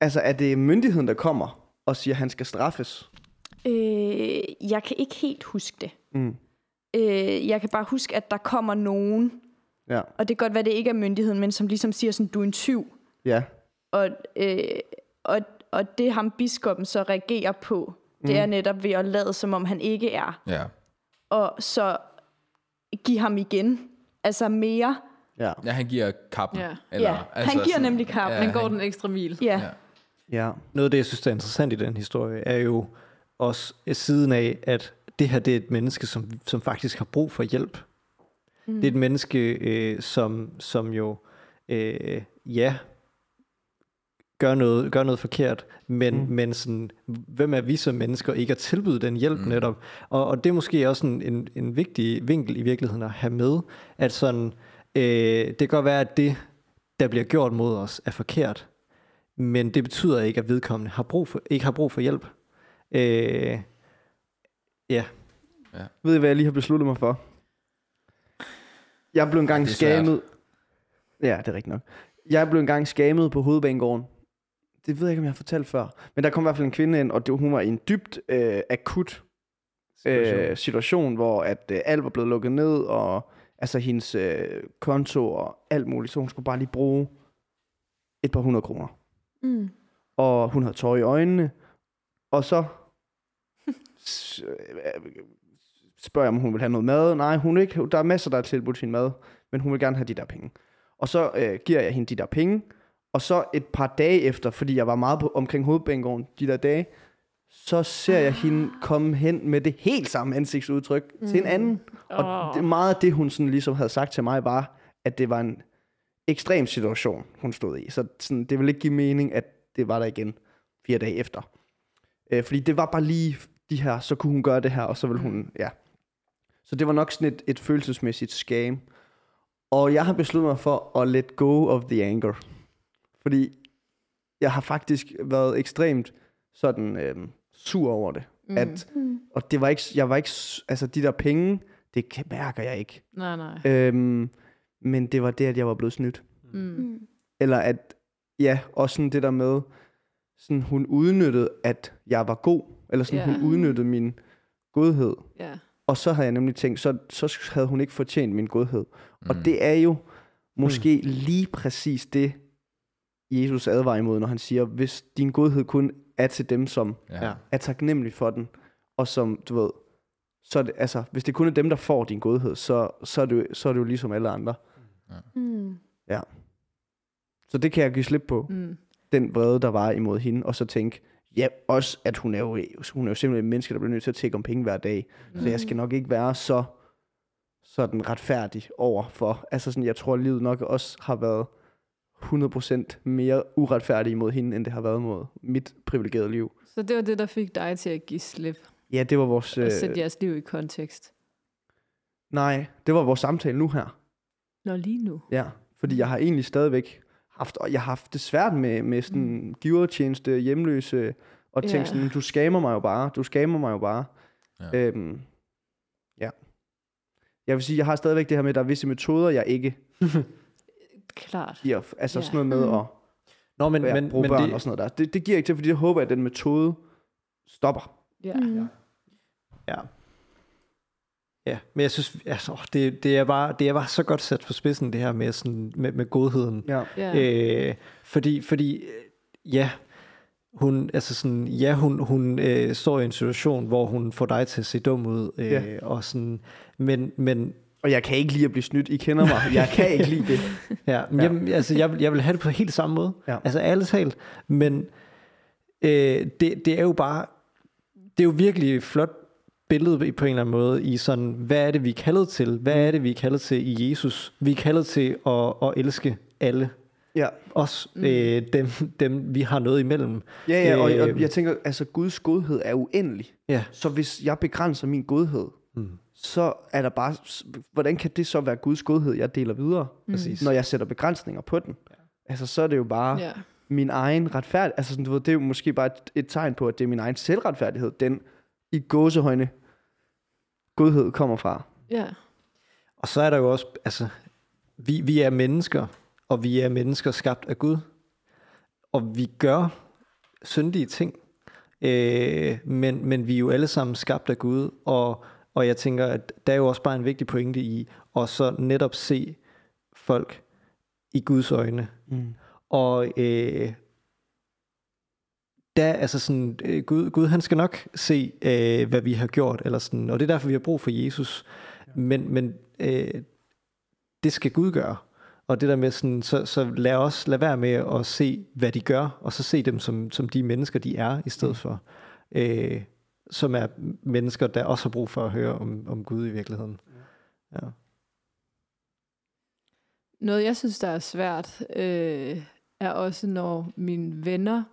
Speaker 1: altså, er det myndigheden, der kommer og siger, at han skal straffes?
Speaker 6: Øh, jeg kan ikke helt huske det.
Speaker 1: Mm.
Speaker 6: Øh, jeg kan bare huske, at der kommer nogen,
Speaker 1: Ja,
Speaker 6: og det kan godt være, det ikke er myndigheden, men som ligesom siger sådan, du er en tyv.
Speaker 1: ja.
Speaker 6: Og, øh, og, og det ham biskoppen så reagerer på, det
Speaker 1: Mm.
Speaker 6: er netop ved at lade, som om han ikke er.
Speaker 3: Ja.
Speaker 6: Og så give ham igen. Altså mere.
Speaker 1: Ja,
Speaker 3: ja, han giver kappen.
Speaker 7: Ja.
Speaker 3: Eller,
Speaker 6: ja, han giver nemlig kap.
Speaker 3: Ja,
Speaker 7: Man går
Speaker 3: han-
Speaker 7: den ekstra mil.
Speaker 6: Ja.
Speaker 3: Ja.
Speaker 1: Ja.
Speaker 2: Noget af det, jeg synes, der er interessant i den historie, er jo også siden af, at det her det er et menneske, som, som faktisk har brug for hjælp. Mm. Det er et menneske, øh, som, som jo, øh, ja, gør noget, gør noget forkert, men, mm. men sådan, hvem er vi som mennesker ikke at tilbyde den hjælp mm. netop? Og, og det er måske også en, en, en vigtig vinkel i virkeligheden at have med, at sådan, øh, det kan godt være, at det, der bliver gjort mod os, er forkert, men det betyder ikke, at vedkommende har brug for, ikke har brug for hjælp. Øh, ja,
Speaker 1: Ved I, hvad jeg lige har besluttet mig for? Jeg blev engang skammet. Ja, det er rigtigt nok. Jeg blev engang skammet på hovedbanegården. Det ved jeg ikke, om jeg har fortalt før. Men der kom i hvert fald en kvinde ind, og det, hun var i en dybt øh, akut øh, situation, hvor at øh, alt var blevet lukket ned, og altså hendes øh, konto og alt muligt, så hun skulle bare lige bruge et par hundrede kroner.
Speaker 6: Mm.
Speaker 1: Og hun havde tårer i øjnene, og så spørger jeg, om hun vil have noget mad. Nej, hun vil ikke. Der er masser, der er tilbudt hende mad, men hun vil gerne have de der penge. Og så øh, giver jeg hende de der penge, og så et par dage efter, fordi jeg var meget på, omkring hovedbanegården de der dage, så ser jeg hende komme hen med det helt samme ansigtsudtryk mm. til en anden. Og det, meget af det, hun sådan ligesom havde sagt til mig, var, at det var en ekstrem situation, hun stod i. Så sådan, det ville ikke give mening, at det var der igen fire dage efter. Øh, fordi det var bare lige de her, så kunne hun gøre det her, og så ville hun, ja. Så det var nok sådan et, et følelsesmæssigt scam. Og jeg har besluttet mig for at let go of the anger. Fordi jeg har faktisk været ekstremt sådan øhm, sur over det. Mm. At, og det var ikke, jeg var ikke, altså de der penge, det mærker jeg ikke.
Speaker 7: Nej, nej.
Speaker 1: Øhm, men det var det, at jeg var blevet snydt.
Speaker 7: Mm.
Speaker 1: Eller at, ja, også sådan det der med, sådan hun udnyttede, at jeg var god. Eller sådan,
Speaker 7: Ja.
Speaker 1: hun udnyttede min godhed.
Speaker 7: Ja.
Speaker 1: Og så havde jeg nemlig tænkt, så, så havde hun ikke fortjent min godhed. Mm. Og det er jo måske mm. lige præcis det, Jesus advarer imod, når han siger, hvis din godhed kun er til dem, som
Speaker 3: Ja.
Speaker 1: Er taknemmelig for den, og som, du ved, så er det, altså, hvis det kun er dem, der får din godhed, så, så, er, det, jo- så er det jo ligesom alle andre.
Speaker 6: Mm.
Speaker 1: Så det kan jeg give slip på,
Speaker 7: Mm.
Speaker 1: den vrede, der var imod hende, og så tænke, ja, også at hun er jo, hun er jo simpelthen en menneske, der bliver nødt til at tække om penge hver dag. Mm. Så jeg skal nok ikke være så sådan retfærdig over for. Altså sådan, jeg tror, at livet nok også har været 100% mere uretfærdig mod hende, end det har været mod mit privilegerede liv.
Speaker 7: Så det var det, der fik dig til at give slip
Speaker 1: Ja, det var vores... Øh,
Speaker 7: sætte jeres liv i kontekst.
Speaker 1: nej, det var vores samtale nu her.
Speaker 7: Nå, lige nu.
Speaker 1: Ja, fordi jeg har egentlig stadigvæk haft, og jeg har haft det svært med, med sådan mm. givertjeneste, hjemløse, og tænkt
Speaker 7: Ja.
Speaker 1: sådan, du skamer mig jo bare, du skamer mig jo bare.
Speaker 3: Ja.
Speaker 1: Øhm, ja. Jeg vil sige, jeg har stadigvæk det her med, at der er visse metoder, jeg ikke [LAUGHS]
Speaker 7: Klart.
Speaker 1: giver. Altså
Speaker 7: Ja.
Speaker 1: sådan noget med at
Speaker 2: Nå, men,
Speaker 1: ja,
Speaker 2: men,
Speaker 1: bruge
Speaker 2: men
Speaker 1: børn
Speaker 2: det,
Speaker 1: og sådan noget der. Det, det giver jeg ikke til, fordi jeg håber, at den metode stopper.
Speaker 7: Ja.
Speaker 6: Mm.
Speaker 2: Ja. Ja, men jeg synes, altså, det, det, er bare, det er bare så godt sat på spidsen, det her med, sådan, med, med godheden.
Speaker 1: Ja.
Speaker 7: Ja.
Speaker 2: Øh, fordi, fordi, øh, ja, hun, altså sådan, ja, hun, hun øh, står i en situation, hvor hun får dig til at se dum ud, øh,
Speaker 1: Ja.
Speaker 2: og sådan, men, men
Speaker 1: Og jeg kan ikke lide at blive snydt. I kender mig. Jeg kan ikke lide det. [LAUGHS]
Speaker 2: Ja, men
Speaker 1: Ja.
Speaker 2: ja. Jamen, altså, jeg, vil- jeg vil have det på helt samme måde.
Speaker 1: Ja.
Speaker 2: Altså alle talt. Men øh, det, det er jo bare, det er jo virkelig flot billede i- på en eller anden måde i sådan, hvad er det, vi er kaldet til? Hvad er det, vi er kaldet til i Jesus? Vi er kaldet til at, at elske alle.
Speaker 1: Ja,
Speaker 2: Også mm. øh, dem, dem, vi har noget imellem.
Speaker 1: ja, ja og, og
Speaker 2: Øh,
Speaker 1: jeg tænker, altså Guds godhed er uendelig.
Speaker 2: Ja.
Speaker 1: Så hvis jeg begrænser min godhed,
Speaker 2: Mm.
Speaker 1: så er der bare, hvordan kan det så være Guds godhed, jeg deler videre,
Speaker 2: Præcis.
Speaker 1: når jeg sætter begrænsninger på den? Altså, så er det jo bare
Speaker 7: Ja.
Speaker 1: min egen retfærdighed. Altså, sådan, du ved, det er jo måske bare et, et tegn på, at det er min egen selvretfærdighed, den i gåsehøjne godhed kommer fra.
Speaker 7: ja.
Speaker 2: Og så er der jo også, altså, vi, vi er mennesker, og vi er mennesker skabt af Gud. Og vi gør syndige ting. Øh, men, men vi er jo alle sammen skabt af Gud, og, og jeg tænker, at der er jo også bare en vigtig pointe i, at så netop se folk i Guds øjne.
Speaker 1: Mm.
Speaker 2: Og øh, der, altså sådan, øh, Gud, Gud, han skal nok se, øh, hvad vi har gjort, eller sådan, og det er derfor, vi har brug for Jesus. Men, men øh, det skal Gud gøre. Og det der med sådan, så, så lad os lade være med at se, hvad de gør, og så se dem som, som de mennesker, de er, i stedet for. Øh, som er mennesker, der også har brug for at høre om, om Gud i virkeligheden. Ja.
Speaker 7: Noget, jeg synes, der er svært, øh, er også, når mine venner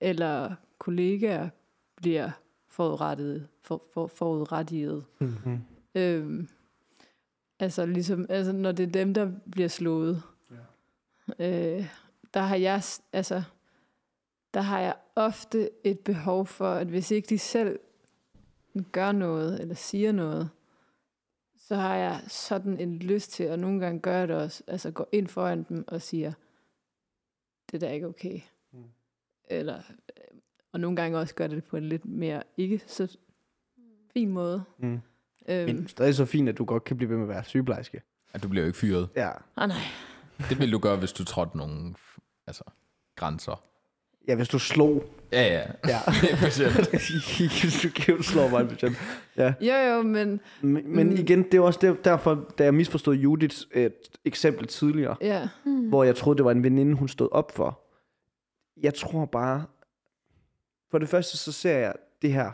Speaker 7: eller kollegaer bliver forudrettet, for, for, forudrettet.
Speaker 2: Mm-hmm.
Speaker 7: Øhm, altså ligesom, altså når det er dem, der bliver slået. Ja. Øh, der har jeg, altså, der har jeg ofte et behov for, at hvis ikke de selv gør noget, eller siger noget, så har jeg sådan en lyst til, og nogle gange gør jeg det også, altså gå ind foran dem og siger, det der er ikke okay. Eller, øh, og nogle gange også gør det på en lidt mere ikke så fin måde.
Speaker 1: Mm.
Speaker 7: Øhm,
Speaker 1: Men stadig så fint, at du godt kan blive ved med at være sygeplejerske.
Speaker 3: At du bliver jo ikke fyret.
Speaker 1: Ja.
Speaker 7: ah, nej.
Speaker 3: Det ville du gøre, hvis du trådte nogle altså, grænser.
Speaker 1: Ja, hvis du slog.
Speaker 3: Ja, ja.
Speaker 1: Ja. [LAUGHS] Hvis [LAUGHS] du kan slå mig, bestemt. Ja.
Speaker 7: Jo, jo, men
Speaker 1: Men, men
Speaker 7: Mm.
Speaker 1: igen, det er også der, derfor, da jeg misforstod Judiths øh, eksempel tidligere,
Speaker 7: ja.
Speaker 1: Hvor jeg troede, det var en veninde, hun stod op for. Jeg tror bare, for det første, så ser jeg det her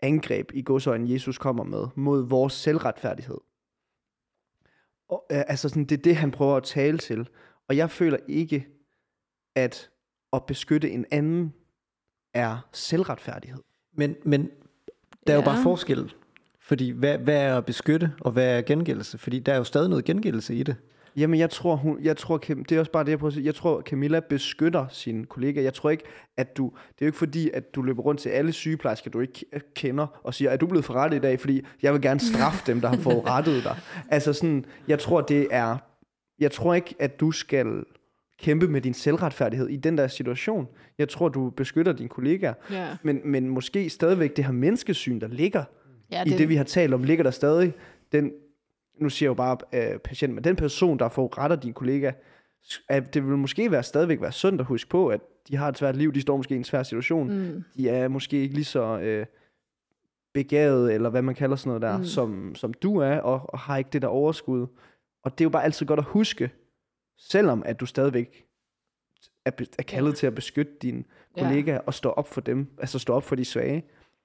Speaker 1: angreb i godsøjne, Jesus kommer med, mod vores selvretfærdighed. Og, øh, altså sådan, det er det, han prøver at tale til. Og jeg føler ikke, at at beskytte en anden er selvretfærdighed.
Speaker 2: Men, men der er jo
Speaker 7: Ja.
Speaker 2: bare forskel. Fordi hvad, hvad er at beskytte, og hvad er gengældelse? Fordi der er jo stadig noget gengældelse i det.
Speaker 1: Jamen, jeg tror, hun, jeg tror, det er også bare det, jeg prøver at sige. Jeg tror, Camilla beskytter sine kollegaer. Jeg tror ikke, at du, det er jo ikke fordi, at du løber rundt til alle sygeplejersker, du ikke kender, og siger, er du blevet forrettet i dag? Fordi jeg vil gerne straffe dem, der har fået rettet dig. [LAUGHS] Altså sådan, jeg tror, det er, jeg tror ikke, at du skal kæmpe med din selvretfærdighed i den der situation. Jeg tror, du beskytter dine kollegaer.
Speaker 7: Ja.
Speaker 1: Men, men måske stadigvæk det her menneskesyn, der ligger
Speaker 7: ja
Speaker 1: i det, vi har talt om, ligger der stadig den, nu siger jeg jo bare øh, patient, men den person, der får retter din kollega, at det vil måske være stadigvæk være sundt at huske på, at de har et svært liv, de står måske i en svær situation, mm. De er måske ikke lige så øh, begavet, eller hvad man kalder sådan noget der,
Speaker 7: Mm.
Speaker 1: som, som du er, og, og har ikke det der overskud. Og det er jo bare altid godt at huske, selvom at du stadigvæk er, er kaldet
Speaker 7: Ja.
Speaker 1: til at beskytte dine
Speaker 7: Ja.
Speaker 1: kollegaer, og stå op for dem, altså stå op for de svage.
Speaker 7: Jeg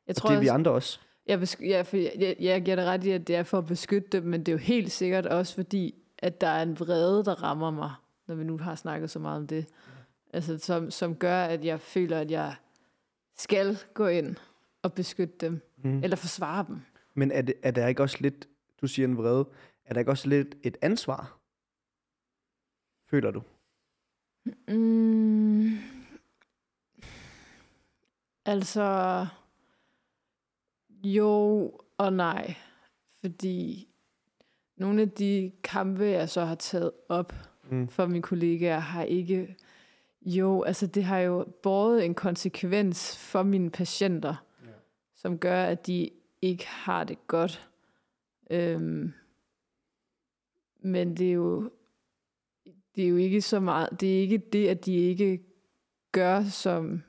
Speaker 1: Og
Speaker 7: tror
Speaker 1: det er vi andre også.
Speaker 7: Jeg, besk- ja, for jeg, jeg, jeg giver dig ret i, at det er for at beskytte dem, men det er jo helt sikkert også fordi, at der er en vrede, der rammer mig, når vi nu har snakket så meget om det. Altså, som, som gør, at jeg føler, at jeg skal gå ind og beskytte dem,
Speaker 1: Mm.
Speaker 7: eller forsvare dem.
Speaker 1: Men er, det, er der ikke også lidt, du siger en vrede, er der ikke også lidt et ansvar? Føler du?
Speaker 7: Mm. Altså, jo og nej. Fordi nogle af de kampe, jeg så har taget op
Speaker 1: Mm.
Speaker 7: for mine kollegaer, har ikke... Jo, altså det har jo båret en konsekvens for mine patienter, ja. som gør, at de ikke har det godt. Øhm, men det er jo det er jo ikke så meget, det er ikke det, at de ikke gør, som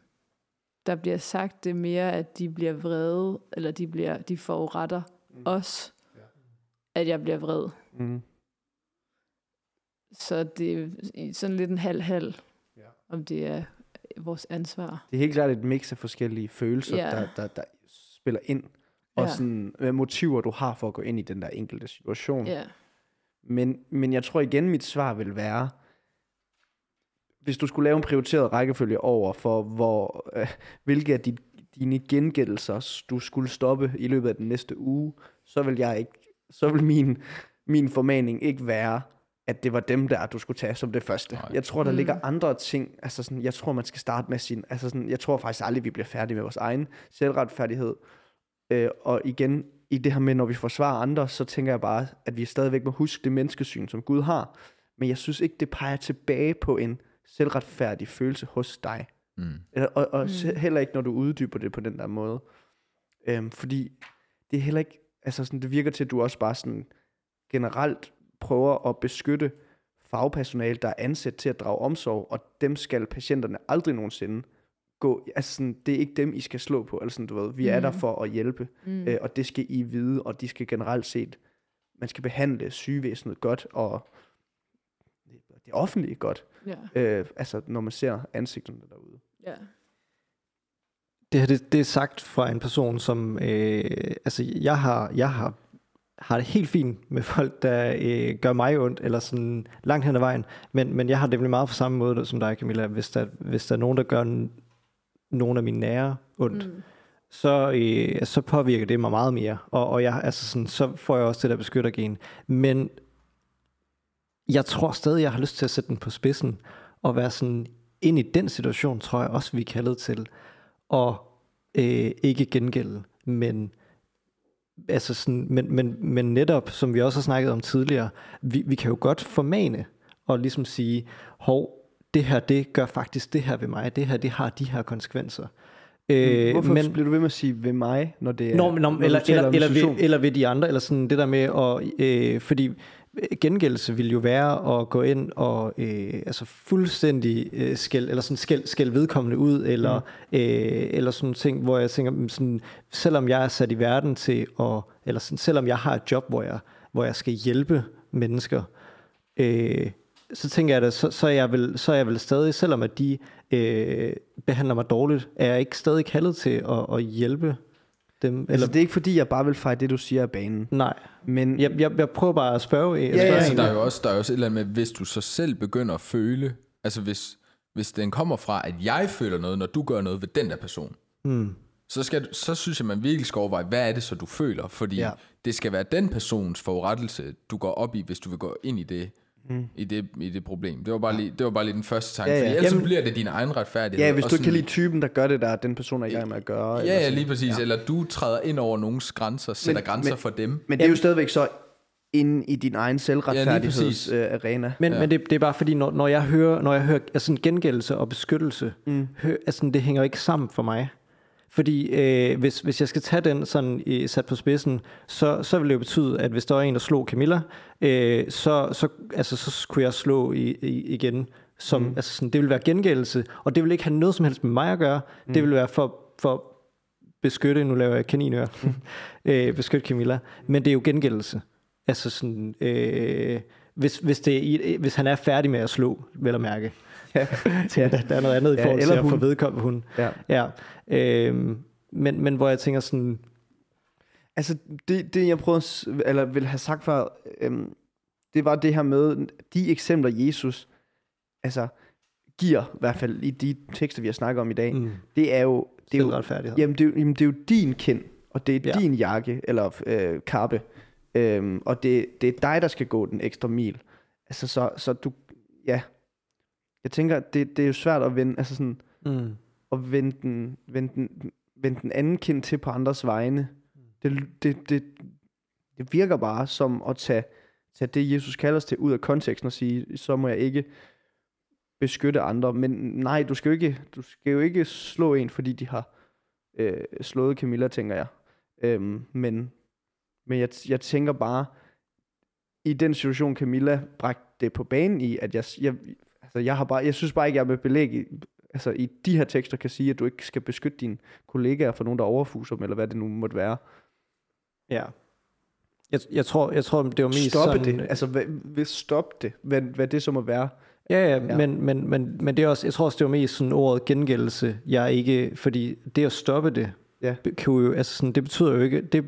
Speaker 7: der bliver sagt, det er mere, at de bliver vrede, eller de, bliver, de foruretter mm. os, at jeg bliver vred.
Speaker 1: Mm.
Speaker 7: Så det er sådan lidt en halv-halv, ja. om det er vores ansvar.
Speaker 1: Det er helt klart et mix af forskellige følelser,
Speaker 7: Ja.
Speaker 1: der, der, der spiller ind. Og
Speaker 7: Ja.
Speaker 1: sådan, hvad motiver du har for at gå ind i den der enkelte situation.
Speaker 7: Ja,
Speaker 1: Men, men jeg tror igen, mit svar vil være, hvis du skulle lave en prioriteret rækkefølge over for, hvor, øh, hvilke af de, dine gengældelser du skulle stoppe i løbet af den næste uge, så vil jeg ikke, så vil min, min formaning ikke være, at det var dem der, du skulle tage som det første.
Speaker 3: Nej.
Speaker 1: Jeg tror, der
Speaker 7: Mm.
Speaker 1: ligger andre ting. Altså sådan, jeg tror, man skal starte med sin... Altså sådan, jeg tror faktisk aldrig, vi bliver færdige med vores egen selvretfærdighed. Øh, og igen, i det her med, når vi forsvarer andre, så tænker jeg bare, at vi stadigvæk må huske det menneskesyn, som Gud har. Men jeg synes ikke, det peger tilbage på en selvretfærdig følelse hos dig.
Speaker 3: Mm.
Speaker 1: Eller, og og
Speaker 6: Mm.
Speaker 1: heller ikke, når du uddyber det på den der måde. Øhm, fordi det er heller ikke, altså sådan, det virker til, at du også bare sådan generelt prøver at beskytte fagpersonale, der er ansat til at drage omsorg, og dem skal patienterne aldrig nogensinde gå, altså sådan, det er ikke dem, I skal slå på, eller sådan, du ved, vi er der
Speaker 6: Mm.
Speaker 1: for at hjælpe,
Speaker 6: Mm.
Speaker 1: øh, og det skal I vide, og de skal generelt set, man skal behandle sygevæsenet godt, og det offentlige godt,
Speaker 7: Ja.
Speaker 1: øh, altså når man ser ansigterne derude.
Speaker 7: ja.
Speaker 2: Det her, det, det er sagt fra en person, som, øh, altså jeg har, jeg har, har det helt fint med folk, der øh, gør mig ondt, eller sådan langt hen ad vejen, men, men jeg har det nemlig meget på samme måde som dig, Camilla. Hvis der, hvis der er nogen, der gør nogen af mine nære ondt. Mm. så, øh, så påvirker det mig meget mere, og, og jeg, altså sådan, så får jeg også det der beskyttergen. Men jeg tror stadig, jeg har lyst til at sætte den på spidsen, og være sådan, ind i den situation, tror jeg også, vi er kaldet til, og øh, ikke gengælde, men altså sådan, men, men, men netop, som vi også har snakket om tidligere, vi, vi kan jo godt formane og ligesom sige, hov, det her, det gør faktisk det her ved mig, det her, det har de her konsekvenser.
Speaker 1: Øh, Hvorfor men, bliver du ved med at sige ved mig, når det er...
Speaker 2: Nå, men,
Speaker 1: når
Speaker 2: eller, eller, eller, ved, eller ved de andre, eller sådan det der med, at, øh, fordi gengældelse vil jo være at gå ind og øh, altså fuldstændig øh, skæld, eller sådan skæld, skæld vedkommende ud, eller, mm. øh, eller sådan ting, hvor jeg tænker, sådan, selvom jeg er sat i verden til at, eller sådan, selvom jeg har et job, hvor jeg, hvor jeg skal hjælpe mennesker, øh, så tænker jeg, at så, så, er jeg vel, så er jeg vel stadig, selvom at de øh, behandler mig dårligt, er jeg ikke stadig kaldet til at, at hjælpe dem?
Speaker 1: Altså,
Speaker 2: Eller,
Speaker 1: det er ikke fordi, jeg bare vil fejre det, du siger af banen.
Speaker 2: nej,
Speaker 1: Men
Speaker 2: jeg, jeg, jeg prøver bare at spørge,
Speaker 1: Ja,
Speaker 2: spørge
Speaker 1: ja,
Speaker 3: Altså, der er jo også, der er jo også et eller andet med, hvis du så selv begynder at føle, altså hvis, hvis den kommer fra, at jeg føler noget, når du gør noget ved den der person,
Speaker 2: Mm.
Speaker 3: så, skal, så synes jeg, man virkelig skal overveje, hvad er det så, du føler? Fordi
Speaker 1: ja.
Speaker 3: det skal være den persons forurettelse, du går op i, hvis du vil gå ind i det, mm. i det, i det problem. Det var bare lige, det var bare lige den første tanke,
Speaker 1: Ja,
Speaker 3: ja,
Speaker 1: ja.
Speaker 3: ja. fordi ellers
Speaker 1: Jamen-
Speaker 3: så bliver det din egen retfærdighed.
Speaker 1: ja, hvis du ikke kan lide typen, der gør det der, den person er i gang med at gøre. eller
Speaker 3: Ja, ja, lige præcis. Ja. Eller du træder ind over nogens grænser, sætter
Speaker 1: Men-
Speaker 3: grænser
Speaker 1: men-
Speaker 3: for dem.
Speaker 1: Men det er jo stadigvæk så inde i din egen selvretfærdighedsarena.
Speaker 2: Men,
Speaker 3: Ja.
Speaker 2: ja. men det, det er bare fordi, når, når jeg hører, når jeg hører altså sådan gengældelse og beskyttelse,
Speaker 1: Mm.
Speaker 2: hø, altså, det hænger ikke sammen for mig. Fordi øh, hvis, hvis jeg skal tage den sådan i, sat på spidsen, så, så vil det jo betyde, at hvis der er en, der slog Camilla, øh, så, så, altså, så skulle jeg slå i, i, igen. Som, mm. altså, sådan, det vil være gengældelse, og det vil ikke have noget som helst med mig at gøre. Mm. Det vil være for, for beskytte, nu laver jeg kaninør, mm. [LAUGHS] øh, beskytte Camilla, men det er jo gengældelse. Altså sådan, øh, hvis, hvis, det hvis han er færdig med at slå, vel at mærke.
Speaker 1: Ja.
Speaker 2: ja. Der, der er noget andet i
Speaker 1: Ja,
Speaker 2: forhold til
Speaker 1: eller
Speaker 2: at få vedkommende hun.
Speaker 1: Ja.
Speaker 2: Ja. Øhm, men, men hvor jeg tænker sådan,
Speaker 1: Altså, det, det jeg prøvede, s- eller vil have sagt før, øhm, det var det her med, de eksempler, Jesus altså, giver, i hvert fald i de tekster, vi har snakket om i dag,
Speaker 2: mm,
Speaker 1: det er jo, det er jo, jamen, det er, jo- jamen, det er jo din kind, og det er
Speaker 2: Ja.
Speaker 1: ja. din jakke, eller øh, kappe, øhm, og det, det er dig, der skal gå den ekstra mil. Altså, så, så du, ja, jeg tænker, det, det er jo svært at vende, altså sådan,
Speaker 2: Mm.
Speaker 1: at vende den, vende den, vende den anden kind til på andres vegne. Det, det, det, det virker bare som at tage, tage det, Jesus kalder os til, ud af konteksten og sige, så må jeg ikke beskytte andre. Men nej, du skal jo ikke, du skal jo ikke slå en, fordi de har øh, slået Camilla, tænker jeg. Øhm, men men jeg, jeg tænker bare, i den situation, Camilla bragte det på banen i, at jeg, jeg, altså jeg, har bare, jeg synes bare ikke, jeg med belæg i, altså i de her tekster kan sige, at du ikke skal beskytte dine kollegaer for nogen, der overfuser dem, eller hvad det nu måtte være.
Speaker 2: Ja. Jeg, jeg, tror, jeg tror, det var mest
Speaker 1: Stoppe
Speaker 2: sådan,
Speaker 1: det. Altså, hvad, hvad stoppe det? Hvad, hvad det så må være.
Speaker 2: Ja, ja,
Speaker 1: Ja.
Speaker 2: ja. Men, men, men, men det er også, jeg tror også, det var mest sådan ordet gengældelse. Jeg ikke, fordi det at stoppe det,
Speaker 1: Ja.
Speaker 2: kan jo, altså sådan, det betyder jo ikke, det,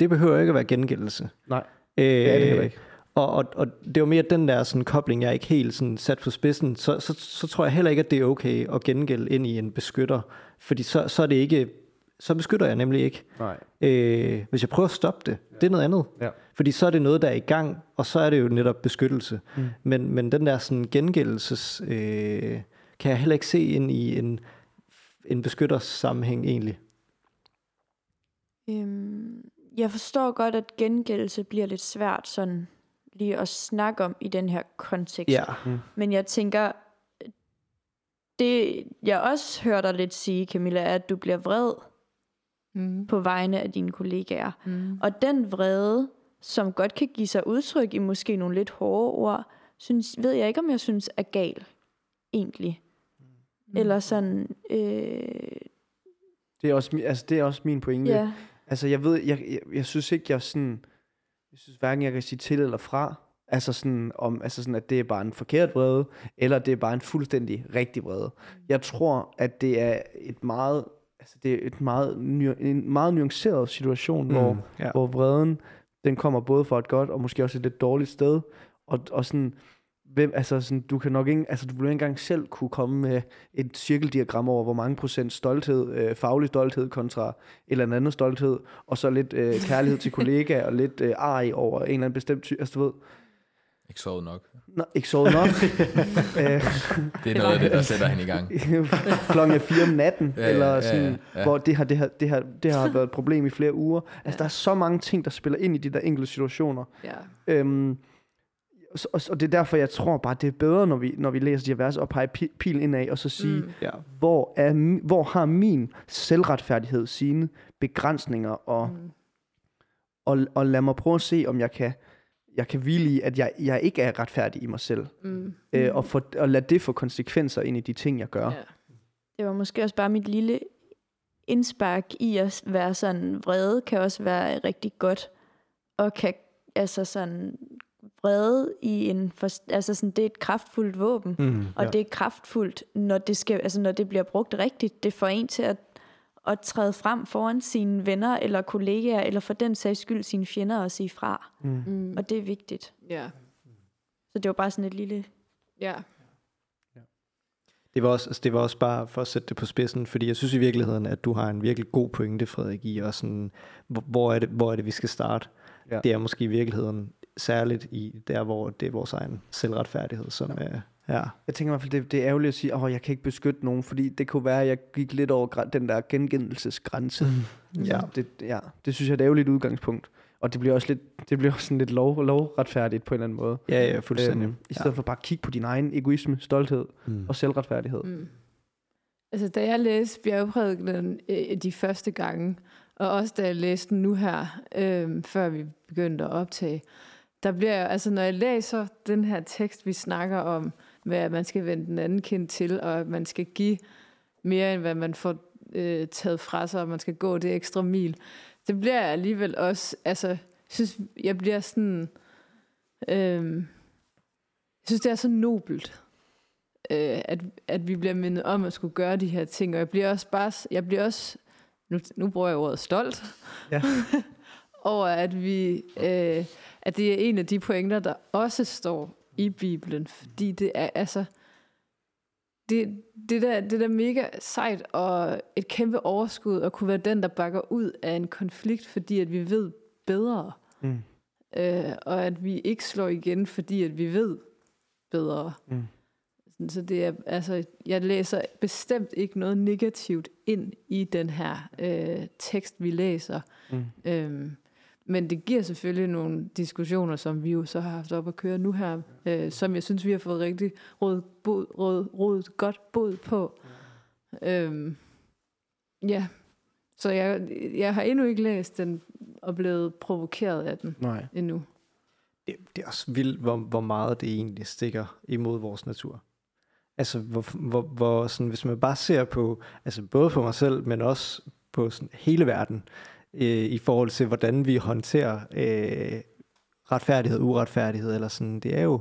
Speaker 2: det behøver ikke at være gengældelse.
Speaker 1: Nej,
Speaker 2: øh,
Speaker 1: det er det ikke.
Speaker 2: Og, og, og det var mere den der sådan, kobling, jeg ikke helt sådan, sat på spidsen. Så, så, så tror jeg heller ikke, at det er okay at gengælde ind i en beskytter. Fordi så, så er det ikke så beskytter jeg nemlig ikke.
Speaker 1: Nej.
Speaker 2: Øh, hvis jeg prøver at stoppe det, det er noget andet.
Speaker 1: Ja.
Speaker 2: Fordi så er det noget, der er i gang, og så er det jo netop beskyttelse. Mm. Men, men den der sådan gengældelses, øh, kan jeg heller ikke se ind i en, en beskytters sammenhæng egentlig.
Speaker 6: Øhm, jeg forstår godt, at gengældelse bliver lidt svært sådan lige at snakke om i den her kontekst.
Speaker 2: Ja.
Speaker 6: Men jeg tænker, det jeg også hører dig lidt sige, Camilla, er, at du bliver vred
Speaker 7: Mm.
Speaker 6: på vegne af dine kollegaer.
Speaker 7: Mm.
Speaker 6: Og den vrede, som godt kan give sig udtryk i måske nogle lidt hårde ord, synes, ved jeg ikke, om jeg synes er gal, egentlig. Mm. Eller sådan, øh,
Speaker 1: Det er også, altså, det er også min pointe.
Speaker 6: ja.
Speaker 1: Altså, jeg ved, jeg, jeg, jeg synes ikke, jeg sådan, jeg synes hverken, jeg kan sige til eller fra, altså sådan, om, altså sådan, at det er bare en forkert vrede, eller det er bare en fuldstændig rigtig vrede. Jeg tror, at det er et meget, altså det er et meget, en meget nuanceret situation, mm. hvor,
Speaker 2: ja.
Speaker 1: hvor vreden, den kommer både fra et godt, og måske også et lidt dårligt sted, og, og sådan, hvem, altså sådan, du kan nok ikke, altså du vil ikke engang selv kunne komme med et cirkeldiagram over, hvor mange procent stolthed, øh, faglig stolthed kontra et eller andet stolthed, og så lidt øh, kærlighed til [LAUGHS] kollega, og lidt øh, ej over en eller anden bestemt type, altså du ved,
Speaker 3: Ikke sovet nok.
Speaker 1: Nå, ikke sovet nok. [LAUGHS] øh,
Speaker 3: Det er noget af det, der sætter hende i gang. [LAUGHS]
Speaker 1: klokken er fire om natten,
Speaker 3: Ja,
Speaker 1: ja,
Speaker 3: ja,
Speaker 1: eller
Speaker 3: ja,
Speaker 1: sådan,
Speaker 3: ja, ja.
Speaker 1: hvor det har, det, har, det, har, det har været et problem i flere uger. Altså, der er så mange ting, der spiller ind i de der enkelte situationer.
Speaker 7: Ja.
Speaker 1: Øhm, og, og, og det er derfor, jeg tror bare, det er bedre, når vi, når vi læser de her vers, og pege pi- pil indad, og så sige, mm.
Speaker 2: Ja.
Speaker 1: hvor, er, hvor har min selvretfærdighed sine begrænsninger, og, mm. og, og lad mig prøve at se, om jeg kan, jeg kan hvile i, at jeg, jeg ikke er retfærdig i mig selv,
Speaker 7: Mm.
Speaker 1: øh, og, for, og lad det få konsekvenser ind i de ting, jeg gør.
Speaker 7: Ja.
Speaker 6: Det var måske også bare mit lille indspark i at være sådan vrede, kan også være rigtig godt, og kan altså sådan vrede i en, for, altså sådan, det er et kraftfuldt våben,
Speaker 2: Mm,
Speaker 6: og det er kraftfuldt, når det, skal, altså når det bliver brugt rigtigt. Det får en til at, at træde frem foran sine venner eller kollegaer, eller for den sags skyld sine fjender og sige fra.
Speaker 1: Mm.
Speaker 7: Mm.
Speaker 6: Og det er vigtigt.
Speaker 7: Ja.
Speaker 6: Så det var bare sådan et lille...
Speaker 7: Ja.
Speaker 2: Det var, også, altså det var også bare for at sætte det på spidsen, fordi jeg synes i virkeligheden, at du har en virkelig god pointe, Frederik, i og sådan, hvor- hvor er det, hvor er det vi skal starte?
Speaker 1: Ja.
Speaker 2: Det er måske i virkeligheden særligt i der, hvor det er vores egen selvretfærdighed, som er, ja.
Speaker 1: Jeg tænker i hvert fald, det, det er ærgerligt at sige, at jeg kan ikke beskytte nogen, fordi det kunne være, at jeg gik lidt over den der gengældelsesgrænse. Mm.
Speaker 2: Ja.
Speaker 1: Det, ja, det synes jeg er et ærgerligt udgangspunkt. Og det bliver også lidt, det bliver også sådan lidt lov, lovretfærdigt på en eller anden måde.
Speaker 2: Ja, ja, fuldstændig.
Speaker 1: Øhm, I stedet for bare at kigge på din egen egoisme, stolthed
Speaker 2: Mm.
Speaker 1: og selvretfærdighed.
Speaker 7: Mm. Altså, da jeg læste bjergprædikenen øh, de første gange, og også da jeg læste den nu her, øh, før vi begyndte at optage, der bliver jeg, altså når jeg læser den her tekst, vi snakker om, med at man skal vende den anden kind til, og at man skal give mere, end hvad man får øh, taget fra sig, og man skal gå det ekstra mil, det bliver jeg alligevel også, altså, jeg synes, jeg bliver sådan, øh, jeg synes, det er så nobelt, øh, at, at vi bliver mindet om at skulle gøre de her ting. Og jeg bliver også bare, jeg bliver også, nu, nu bruger jeg ordet stolt,
Speaker 1: Ja. [LAUGHS]
Speaker 7: over at vi, øh, at det er en af de pointer, der også står i Bibelen, fordi det er altså, det, det, der, det der mega sejt og et kæmpe overskud at kunne være den, der bakker ud af en konflikt, fordi at vi ved bedre.
Speaker 1: Mm.
Speaker 7: Øh, og at vi ikke slår igen, fordi at vi ved bedre.
Speaker 1: Mm.
Speaker 7: Så det er, altså, jeg læser bestemt ikke noget negativt ind i den her øh, tekst, vi læser.
Speaker 1: Mm.
Speaker 7: Øhm, men det giver selvfølgelig nogle diskussioner, som vi jo så har haft op at køre nu her, øh, som jeg synes, vi har fået rigtig rådet, bod, råd, rådet godt bod på. Øhm, ja, så jeg, jeg har endnu ikke læst den og blevet provokeret af den
Speaker 1: Nej.
Speaker 7: endnu.
Speaker 2: det, det er også vildt, hvor, hvor meget det egentlig stikker imod vores natur. Altså, hvor, hvor, hvor sådan, hvis man bare ser på, altså både på mig selv, men også på sådan hele verden, øh, i forhold til, hvordan vi håndterer øh, retfærdighed, uretfærdighed, eller sådan, det er jo,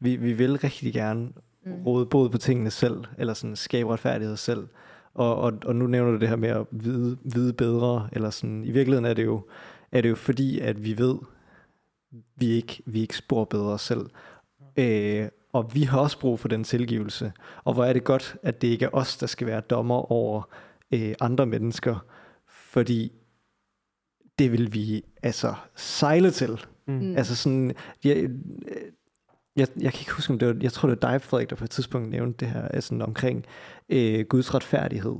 Speaker 2: vi, vi vil rigtig gerne
Speaker 7: Mm.
Speaker 2: råde både på tingene selv, eller sådan skabe retfærdighed selv. Og, og, og nu nævner du det her med at vide, vide bedre, eller sådan, i virkeligheden er det jo, er det jo fordi, at vi ved, vi ikke, vi ikke spor bedre selv. Øh, og vi har også brug for den tilgivelse. Og hvor er det godt, at det ikke er os, der skal være dommer over øh, andre mennesker. fordi det vil vi altså sejle til.
Speaker 1: Mm.
Speaker 2: Altså sådan, jeg, øh, jeg, jeg kan ikke huske, om det var, jeg tror det var dig, Frederik, der på et tidspunkt nævnte det her, altså sådan omkring øh, Guds retfærdighed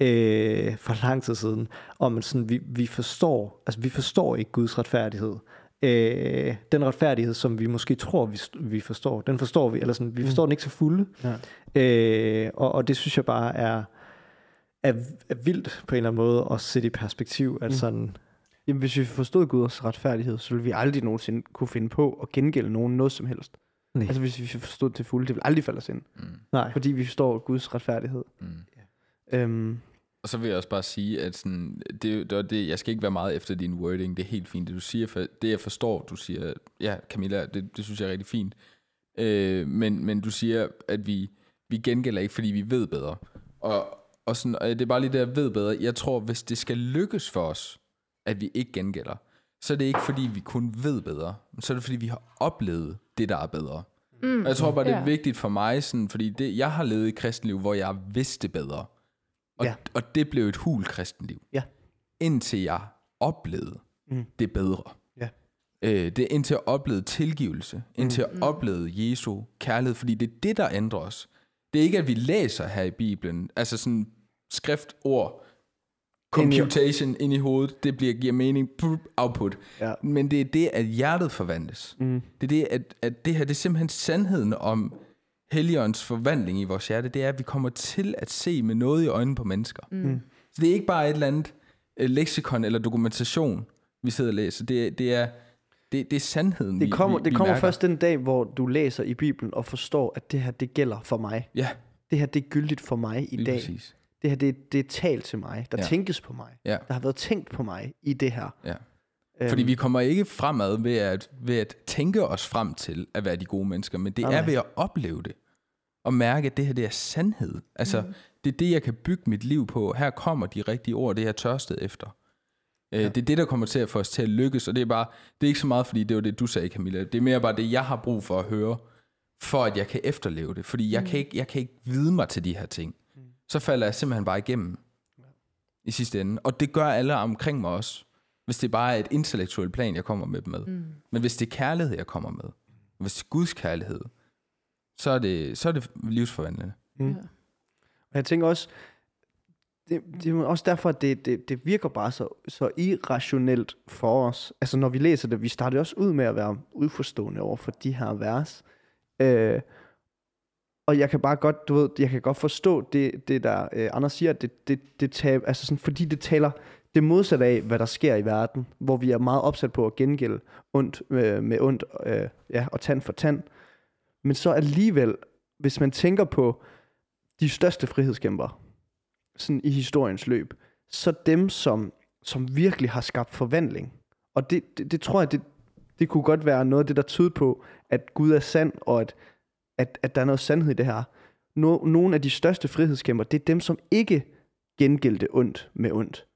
Speaker 2: øh, for lang tid siden, om at sådan, vi, vi forstår, altså vi forstår ikke Guds retfærdighed. Øh, den retfærdighed, som vi måske tror, vi, vi forstår, den forstår vi, eller sådan, vi forstår den ikke så fulde.
Speaker 1: Ja.
Speaker 2: Øh, og, og det synes jeg bare er, er, er vildt på en eller anden måde at sætte i perspektiv, at
Speaker 1: Mm.
Speaker 2: sådan,
Speaker 1: Jamen, hvis vi forstod Guds retfærdighed, så ville vi aldrig nogensinde kunne finde på at gengælde nogen noget som helst.
Speaker 2: Nej.
Speaker 1: Altså, hvis vi forstod det til fulde, det vil aldrig falde os ind.
Speaker 3: Mm.
Speaker 2: nej,
Speaker 1: Fordi vi forstår Guds retfærdighed.
Speaker 3: Mm.
Speaker 1: Øhm,
Speaker 3: Og så vil jeg også bare sige, at sådan, det, det, det, jeg skal ikke være meget efter din wording, det er helt fint, det du siger, for det jeg forstår, du siger, ja Camilla, det, det synes jeg er rigtig fint, øh, men, men du siger, at vi, vi gengælder ikke, fordi vi ved bedre, og, og, sådan, og det er bare lige det, jeg ved bedre, jeg tror, hvis det skal lykkes for os, at vi ikke gengælder, så er det ikke, fordi vi kun ved bedre, men så er det, fordi vi har oplevet det, der er bedre.
Speaker 7: Mm.
Speaker 3: Og jeg tror bare, det er
Speaker 7: Ja.
Speaker 3: vigtigt for mig, sådan, fordi det, jeg har levet et kristenliv, hvor jeg vidste bedre. Og,
Speaker 1: ja.
Speaker 3: og det blev et hul kristenliv.
Speaker 1: Ja.
Speaker 3: Indtil jeg oplevede
Speaker 1: Mm.
Speaker 3: mm. det bedre.
Speaker 1: Ja.
Speaker 3: Øh, det er indtil jeg oplevede tilgivelse. Indtil jeg oplevede Jesu kærlighed. Fordi det er det, der ændrer os. Det er ikke, at vi læser her i Bibelen. Altså sådan skriftord,
Speaker 1: i-
Speaker 3: computation ind i hovedet. Det bliver, giver mening. Pup, Output.
Speaker 1: Ja.
Speaker 3: Men det er det, at hjertet forvandles.
Speaker 1: mm,
Speaker 3: Det er det, at, at det her, det er simpelthen sandheden om Helligåndens forvandling i vores hjerte. Det er, at vi kommer til at se med noget i øjnene på mennesker.
Speaker 1: Mm.
Speaker 3: Så det er ikke bare et eller andet øh, leksikon eller dokumentation, vi sidder og læser. Det, det er det, det er sandheden,
Speaker 1: det
Speaker 3: vi,
Speaker 1: kommer,
Speaker 3: vi,
Speaker 1: det
Speaker 3: vi
Speaker 1: kommer
Speaker 3: mærker.
Speaker 1: først den dag, hvor du læser i Bibelen og forstår, at det her, det gælder for mig.
Speaker 3: Ja,
Speaker 1: Det her, det er gyldigt for mig i
Speaker 3: lige
Speaker 1: dag.
Speaker 3: præcis.
Speaker 1: Det her, det, det er talt til mig. Der
Speaker 3: Ja.
Speaker 1: tænkes på mig.
Speaker 3: Ja.
Speaker 1: Der har været tænkt på mig i det her.
Speaker 3: Ja.
Speaker 1: Øhm,
Speaker 3: Fordi vi kommer ikke fremad ved at, ved at tænke os frem til at være de gode mennesker, men det
Speaker 1: Nej,
Speaker 3: er ved at opleve det. Og mærke, at det her det er sandhed. Altså, mm. det er det, jeg kan bygge mit liv på. Her kommer de rigtige ord, det jeg tørstede efter. Ja. Det er det, der kommer til at få os til at lykkes, og det er bare, det er ikke så meget, fordi det var det, du sagde, Camilla. Det er mere bare det, jeg har brug for at høre, for at jeg kan efterleve det. Fordi jeg, kan, ikke, jeg kan ikke vide mig til de her ting. Så falder jeg simpelthen bare igennem i sidste ende. Og det gør alle omkring mig også. Hvis det bare er et intellektuelt plan, jeg kommer med dem med. Mm. Men hvis det er kærlighed, jeg kommer med, hvis det er Guds kærlighed, så er det, så er det livsforvandlende.
Speaker 1: Mm.
Speaker 7: Ja.
Speaker 1: Og jeg tænker også, det, det er også derfor, at det, det, det virker bare så, så irrationelt for os. Altså når vi læser det, vi starter også ud med at være udforstående over for de her vers. Øh, og jeg kan bare godt, du ved, jeg kan godt forstå det, det der øh, Anders siger, det, det, det tab, altså sådan, fordi det taler det modsatte af, hvad der sker i verden, hvor vi er meget opsat på at gengælde ondt øh, med ondt, øh, ja, og tand for tand. Men så alligevel, hvis man tænker på de største frihedskæmper sådan i historiens løb, så dem, som, som virkelig har skabt forvandling. Og det, det, det tror jeg, det, det kunne godt være noget af det, der tyder på, at Gud er sand, og at, at, at der er noget sandhed i det her. No, nogle af de største frihedskæmper, det er dem, som ikke gengældte ondt med ondt.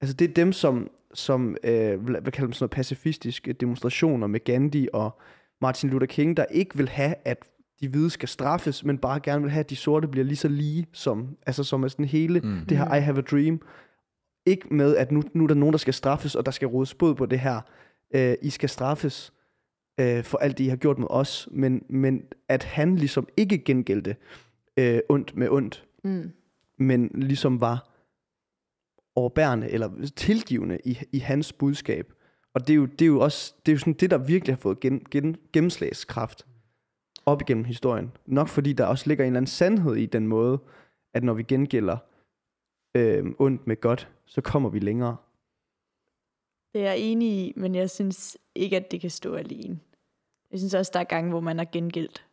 Speaker 1: Altså det er dem, som, som øh, hvad kalder man sådan noget, pacifistiske demonstrationer med Gandhi og Martin Luther King, der ikke vil have, at de hvide skal straffes, men bare gerne vil have, at de sorte bliver lige så lige som, altså som er sådan hele
Speaker 3: Mm.
Speaker 1: det her I have a dream. Ikke med, at nu, nu er der nogen, der skal straffes, og der skal rådes bod på det her. Øh, I skal straffes øh, for alt det, I har gjort med os, men, men at han ligesom ikke gengældte øh, ondt med ondt,
Speaker 7: Mm.
Speaker 1: men ligesom var overbærende eller tilgivende i, i hans budskab. Og det er jo, det er jo også det er jo sådan det, der virkelig har fået gen, gen, gennemslagskraft op igennem historien. Nok fordi der også ligger en eller anden sandhed i den måde, at når vi gengælder øh, ondt med godt, så kommer vi længere.
Speaker 6: Det er jeg enig i, men jeg synes ikke, at det kan stå alene. Jeg synes også, der er gange, hvor man har gengældt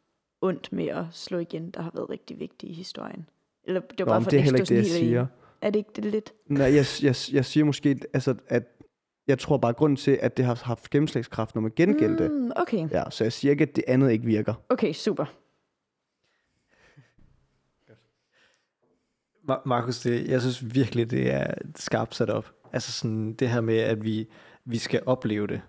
Speaker 6: ondt med at slå igen, der har været rigtig vigtige i historien. Eller det var
Speaker 1: Nå,
Speaker 6: bare for
Speaker 1: det er
Speaker 6: at
Speaker 1: heller
Speaker 6: ikke
Speaker 1: det, jeg siger.
Speaker 6: Er det ikke det lidt?
Speaker 1: Nej, jeg, jeg, jeg siger måske, altså, at jeg tror bare, at grunden til, at det har haft gennemslagskraft, når man gengældte, mm.
Speaker 6: Okay.
Speaker 1: ja, så jeg siger ikke, at det andet ikke virker.
Speaker 6: Okay, super.
Speaker 2: Ma- Markus, det, jeg synes virkelig, det er skarpt sat op. Altså sådan det her med, at vi, vi skal opleve det.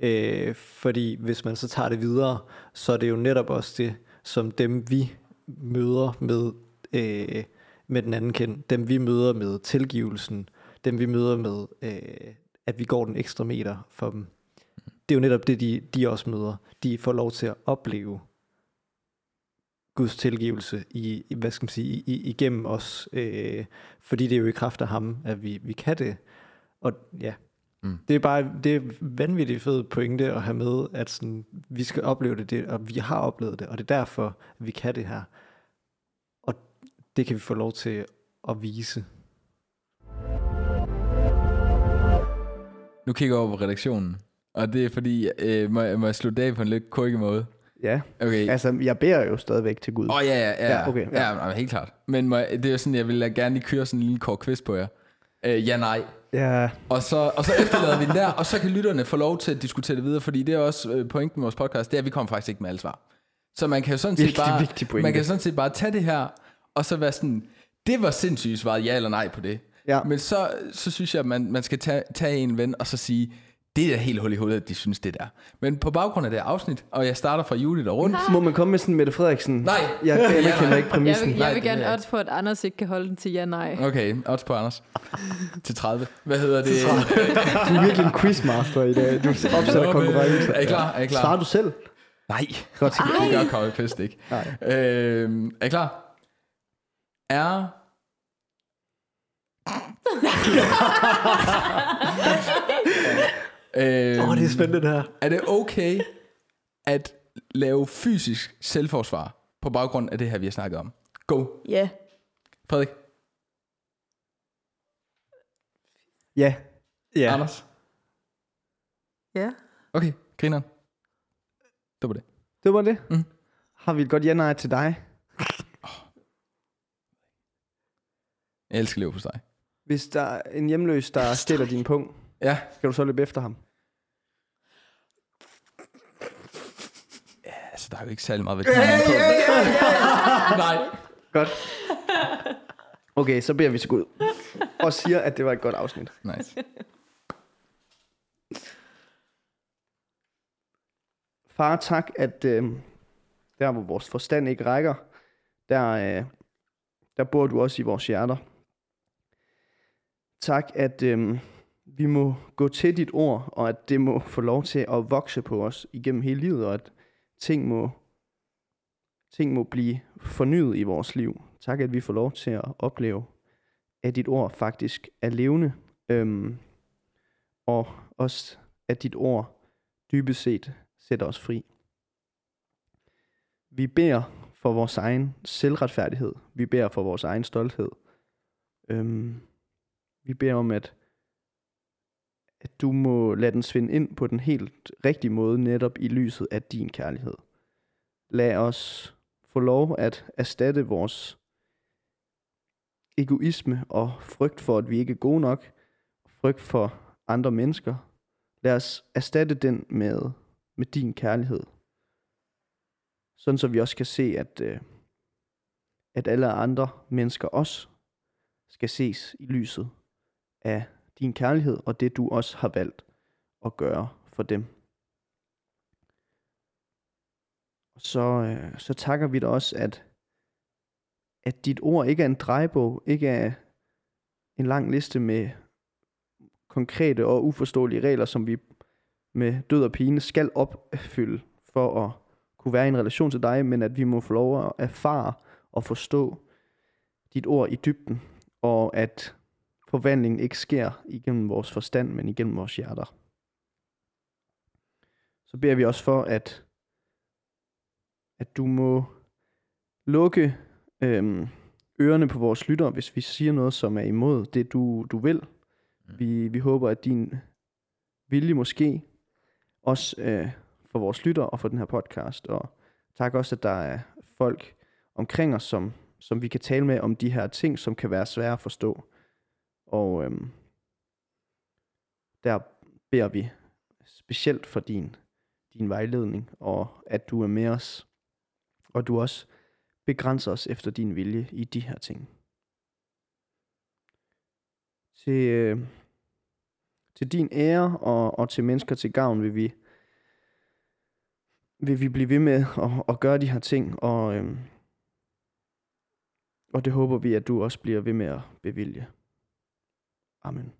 Speaker 2: Øh, fordi hvis man så tager det videre, så er det jo netop også det, som dem vi møder med, øh, med den anden kendt, dem vi møder med tilgivelsen, dem vi møder med, øh, at vi går den ekstra meter for dem. Det er jo netop det, de, de også møder. De får lov til at opleve Guds tilgivelse i, hvad skal man sige, i, igennem os, øh, fordi det er jo i kraft af ham, at vi, vi kan det. Og ja,
Speaker 3: Mm.
Speaker 2: det er bare det er vanvittigt fed pointe at have med, at sådan, vi skal opleve det, det, og vi har oplevet det, og det er derfor, at vi kan det her. Og det kan vi få lov til at vise.
Speaker 3: Nu kigger jeg over på redaktionen, og det er fordi, øh, må, jeg, må jeg slutte af på en lidt quirky måde?
Speaker 1: Ja,
Speaker 3: Okay.
Speaker 1: altså jeg beder jo stadigvæk til Gud.
Speaker 3: Åh, oh, ja, ja, ja.
Speaker 1: Ja, okay, ja.
Speaker 3: ja. helt klart. Men må, det er jo sådan, jeg vil gerne lige køre sådan en lille kort quiz på jer. Øh, ja, nej.
Speaker 1: Ja,
Speaker 3: Og så, og så efterlader vi den der, og så kan lytterne få lov til at diskutere det videre, fordi det er også øh, pointen med vores podcast, det er, at vi kommer faktisk ikke med alle svar. Så man kan jo sådan set
Speaker 1: Virkelig
Speaker 3: bare,
Speaker 1: vigtig pointe.
Speaker 3: man kan sådan set bare tage det her, og så være sådan, det var sindssygt svaret ja eller nej på det.
Speaker 1: Ja.
Speaker 3: Men så, så synes jeg, at man, man skal tage, tage en ven, og så sige, det er helt hul i hovedet, at de synes det der. Men på baggrund af det afsnit, og jeg starter fra Judith og rundt,
Speaker 1: må man komme med sådan Mette Frederiksen?
Speaker 3: Nej.
Speaker 1: Jeg [LAUGHS]
Speaker 3: Ja,
Speaker 1: anerkender
Speaker 3: nej.
Speaker 1: ikke
Speaker 7: Jeg
Speaker 1: præmissen.
Speaker 7: vil,
Speaker 3: Nej,
Speaker 7: jeg vil gerne
Speaker 3: vil jeg
Speaker 7: odds på, at Anders ikke kan holde den til ja-nej.
Speaker 3: Okay, odds på Anders. til 30. Hvad hedder det?
Speaker 1: Du er virkelig en quizmaster i dag. Du opsætter konkurrence.
Speaker 3: Er I klar? Er I klar?
Speaker 1: Svarer du selv?
Speaker 3: Nej,
Speaker 1: Godt.
Speaker 3: det gør Kåre Kvist ikke.
Speaker 1: Nej.
Speaker 3: Øh, er I klar? Er... [LAUGHS] [LAUGHS] øh,
Speaker 2: Åh, oh, det er spændende det her.
Speaker 3: er det okay at lave fysisk selvforsvar på baggrund af det her, vi har snakket om? Go.
Speaker 6: Ja.
Speaker 3: Frederik,
Speaker 1: Ja.
Speaker 3: ja. Anders.
Speaker 6: Ja.
Speaker 3: Okay, grineren. Det var det.
Speaker 1: Det var det.
Speaker 3: Mm.
Speaker 1: Har vi et godt ja-nej til dig?
Speaker 3: Jeg elsker lever på dig.
Speaker 1: Hvis der er en hjemløs, der stiller din punkt,
Speaker 3: Ja.
Speaker 1: skal du så løbe efter ham?
Speaker 3: Altså, der er jo ikke særlig meget ved det. Nej.
Speaker 1: Godt. Okay, så beder vi til Gud. Og siger, at det var et godt afsnit.
Speaker 3: Nice.
Speaker 1: Far, tak, at øh, der, hvor vores forstand ikke rækker, der, øh, der bor du også i vores hjerter. Tak, at øh, vi må gå til dit ord, og at det må få lov til at vokse på os igennem hele livet, og at ting må, ting må blive fornyet i vores liv. Tak, at vi får lov til at opleve, at dit ord faktisk er levende, øhm, og også at dit ord dybest set sætter os fri. Vi beder for vores egen selvretfærdighed. Vi beder for vores egen stolthed. Øhm, vi beder om, at, at du må lade den svinde ind på den helt rigtige måde, netop i lyset af din kærlighed. Lad os få lov at erstatte vores egoisme og frygt for, at vi ikke er gode nok, frygt for andre mennesker. Lad os erstatte den med, med din kærlighed. Sådan så vi også kan se, at, øh, at alle andre mennesker også skal ses i lyset af din kærlighed og det, du også har valgt at gøre for dem. Så, øh, så takker vi dig også, at, at dit ord ikke er en drejebog, ikke er en lang liste med konkrete og uforståelige regler, som vi med død og pine skal opfylde for at kunne være i en relation til dig, men at vi må få lov at erfare og forstå dit ord i dybden, og at forvandlingen ikke sker igennem vores forstand, men igennem vores hjerter. Så beder vi også for, at, at du må lukke øhm, ørerne på vores lyttere, hvis vi siger noget, som er imod det, du, du vil. Vi, vi håber, at din vilje måske også øh, for vores lyttere og for den her podcast. Og tak også, at der er folk omkring os, som, som vi kan tale med om de her ting, som kan være svære at forstå. Og øhm, der beder vi specielt for din, din vejledning, og at du er med os, og du også begrænser os efter din vilje i de her ting. Til, øh, til din ære og, og til mennesker til gavn vil vi, vil vi blive ved med at, at gøre de her ting, og, øhm, og det håber vi, at du også bliver ved med at bevilge. Amen.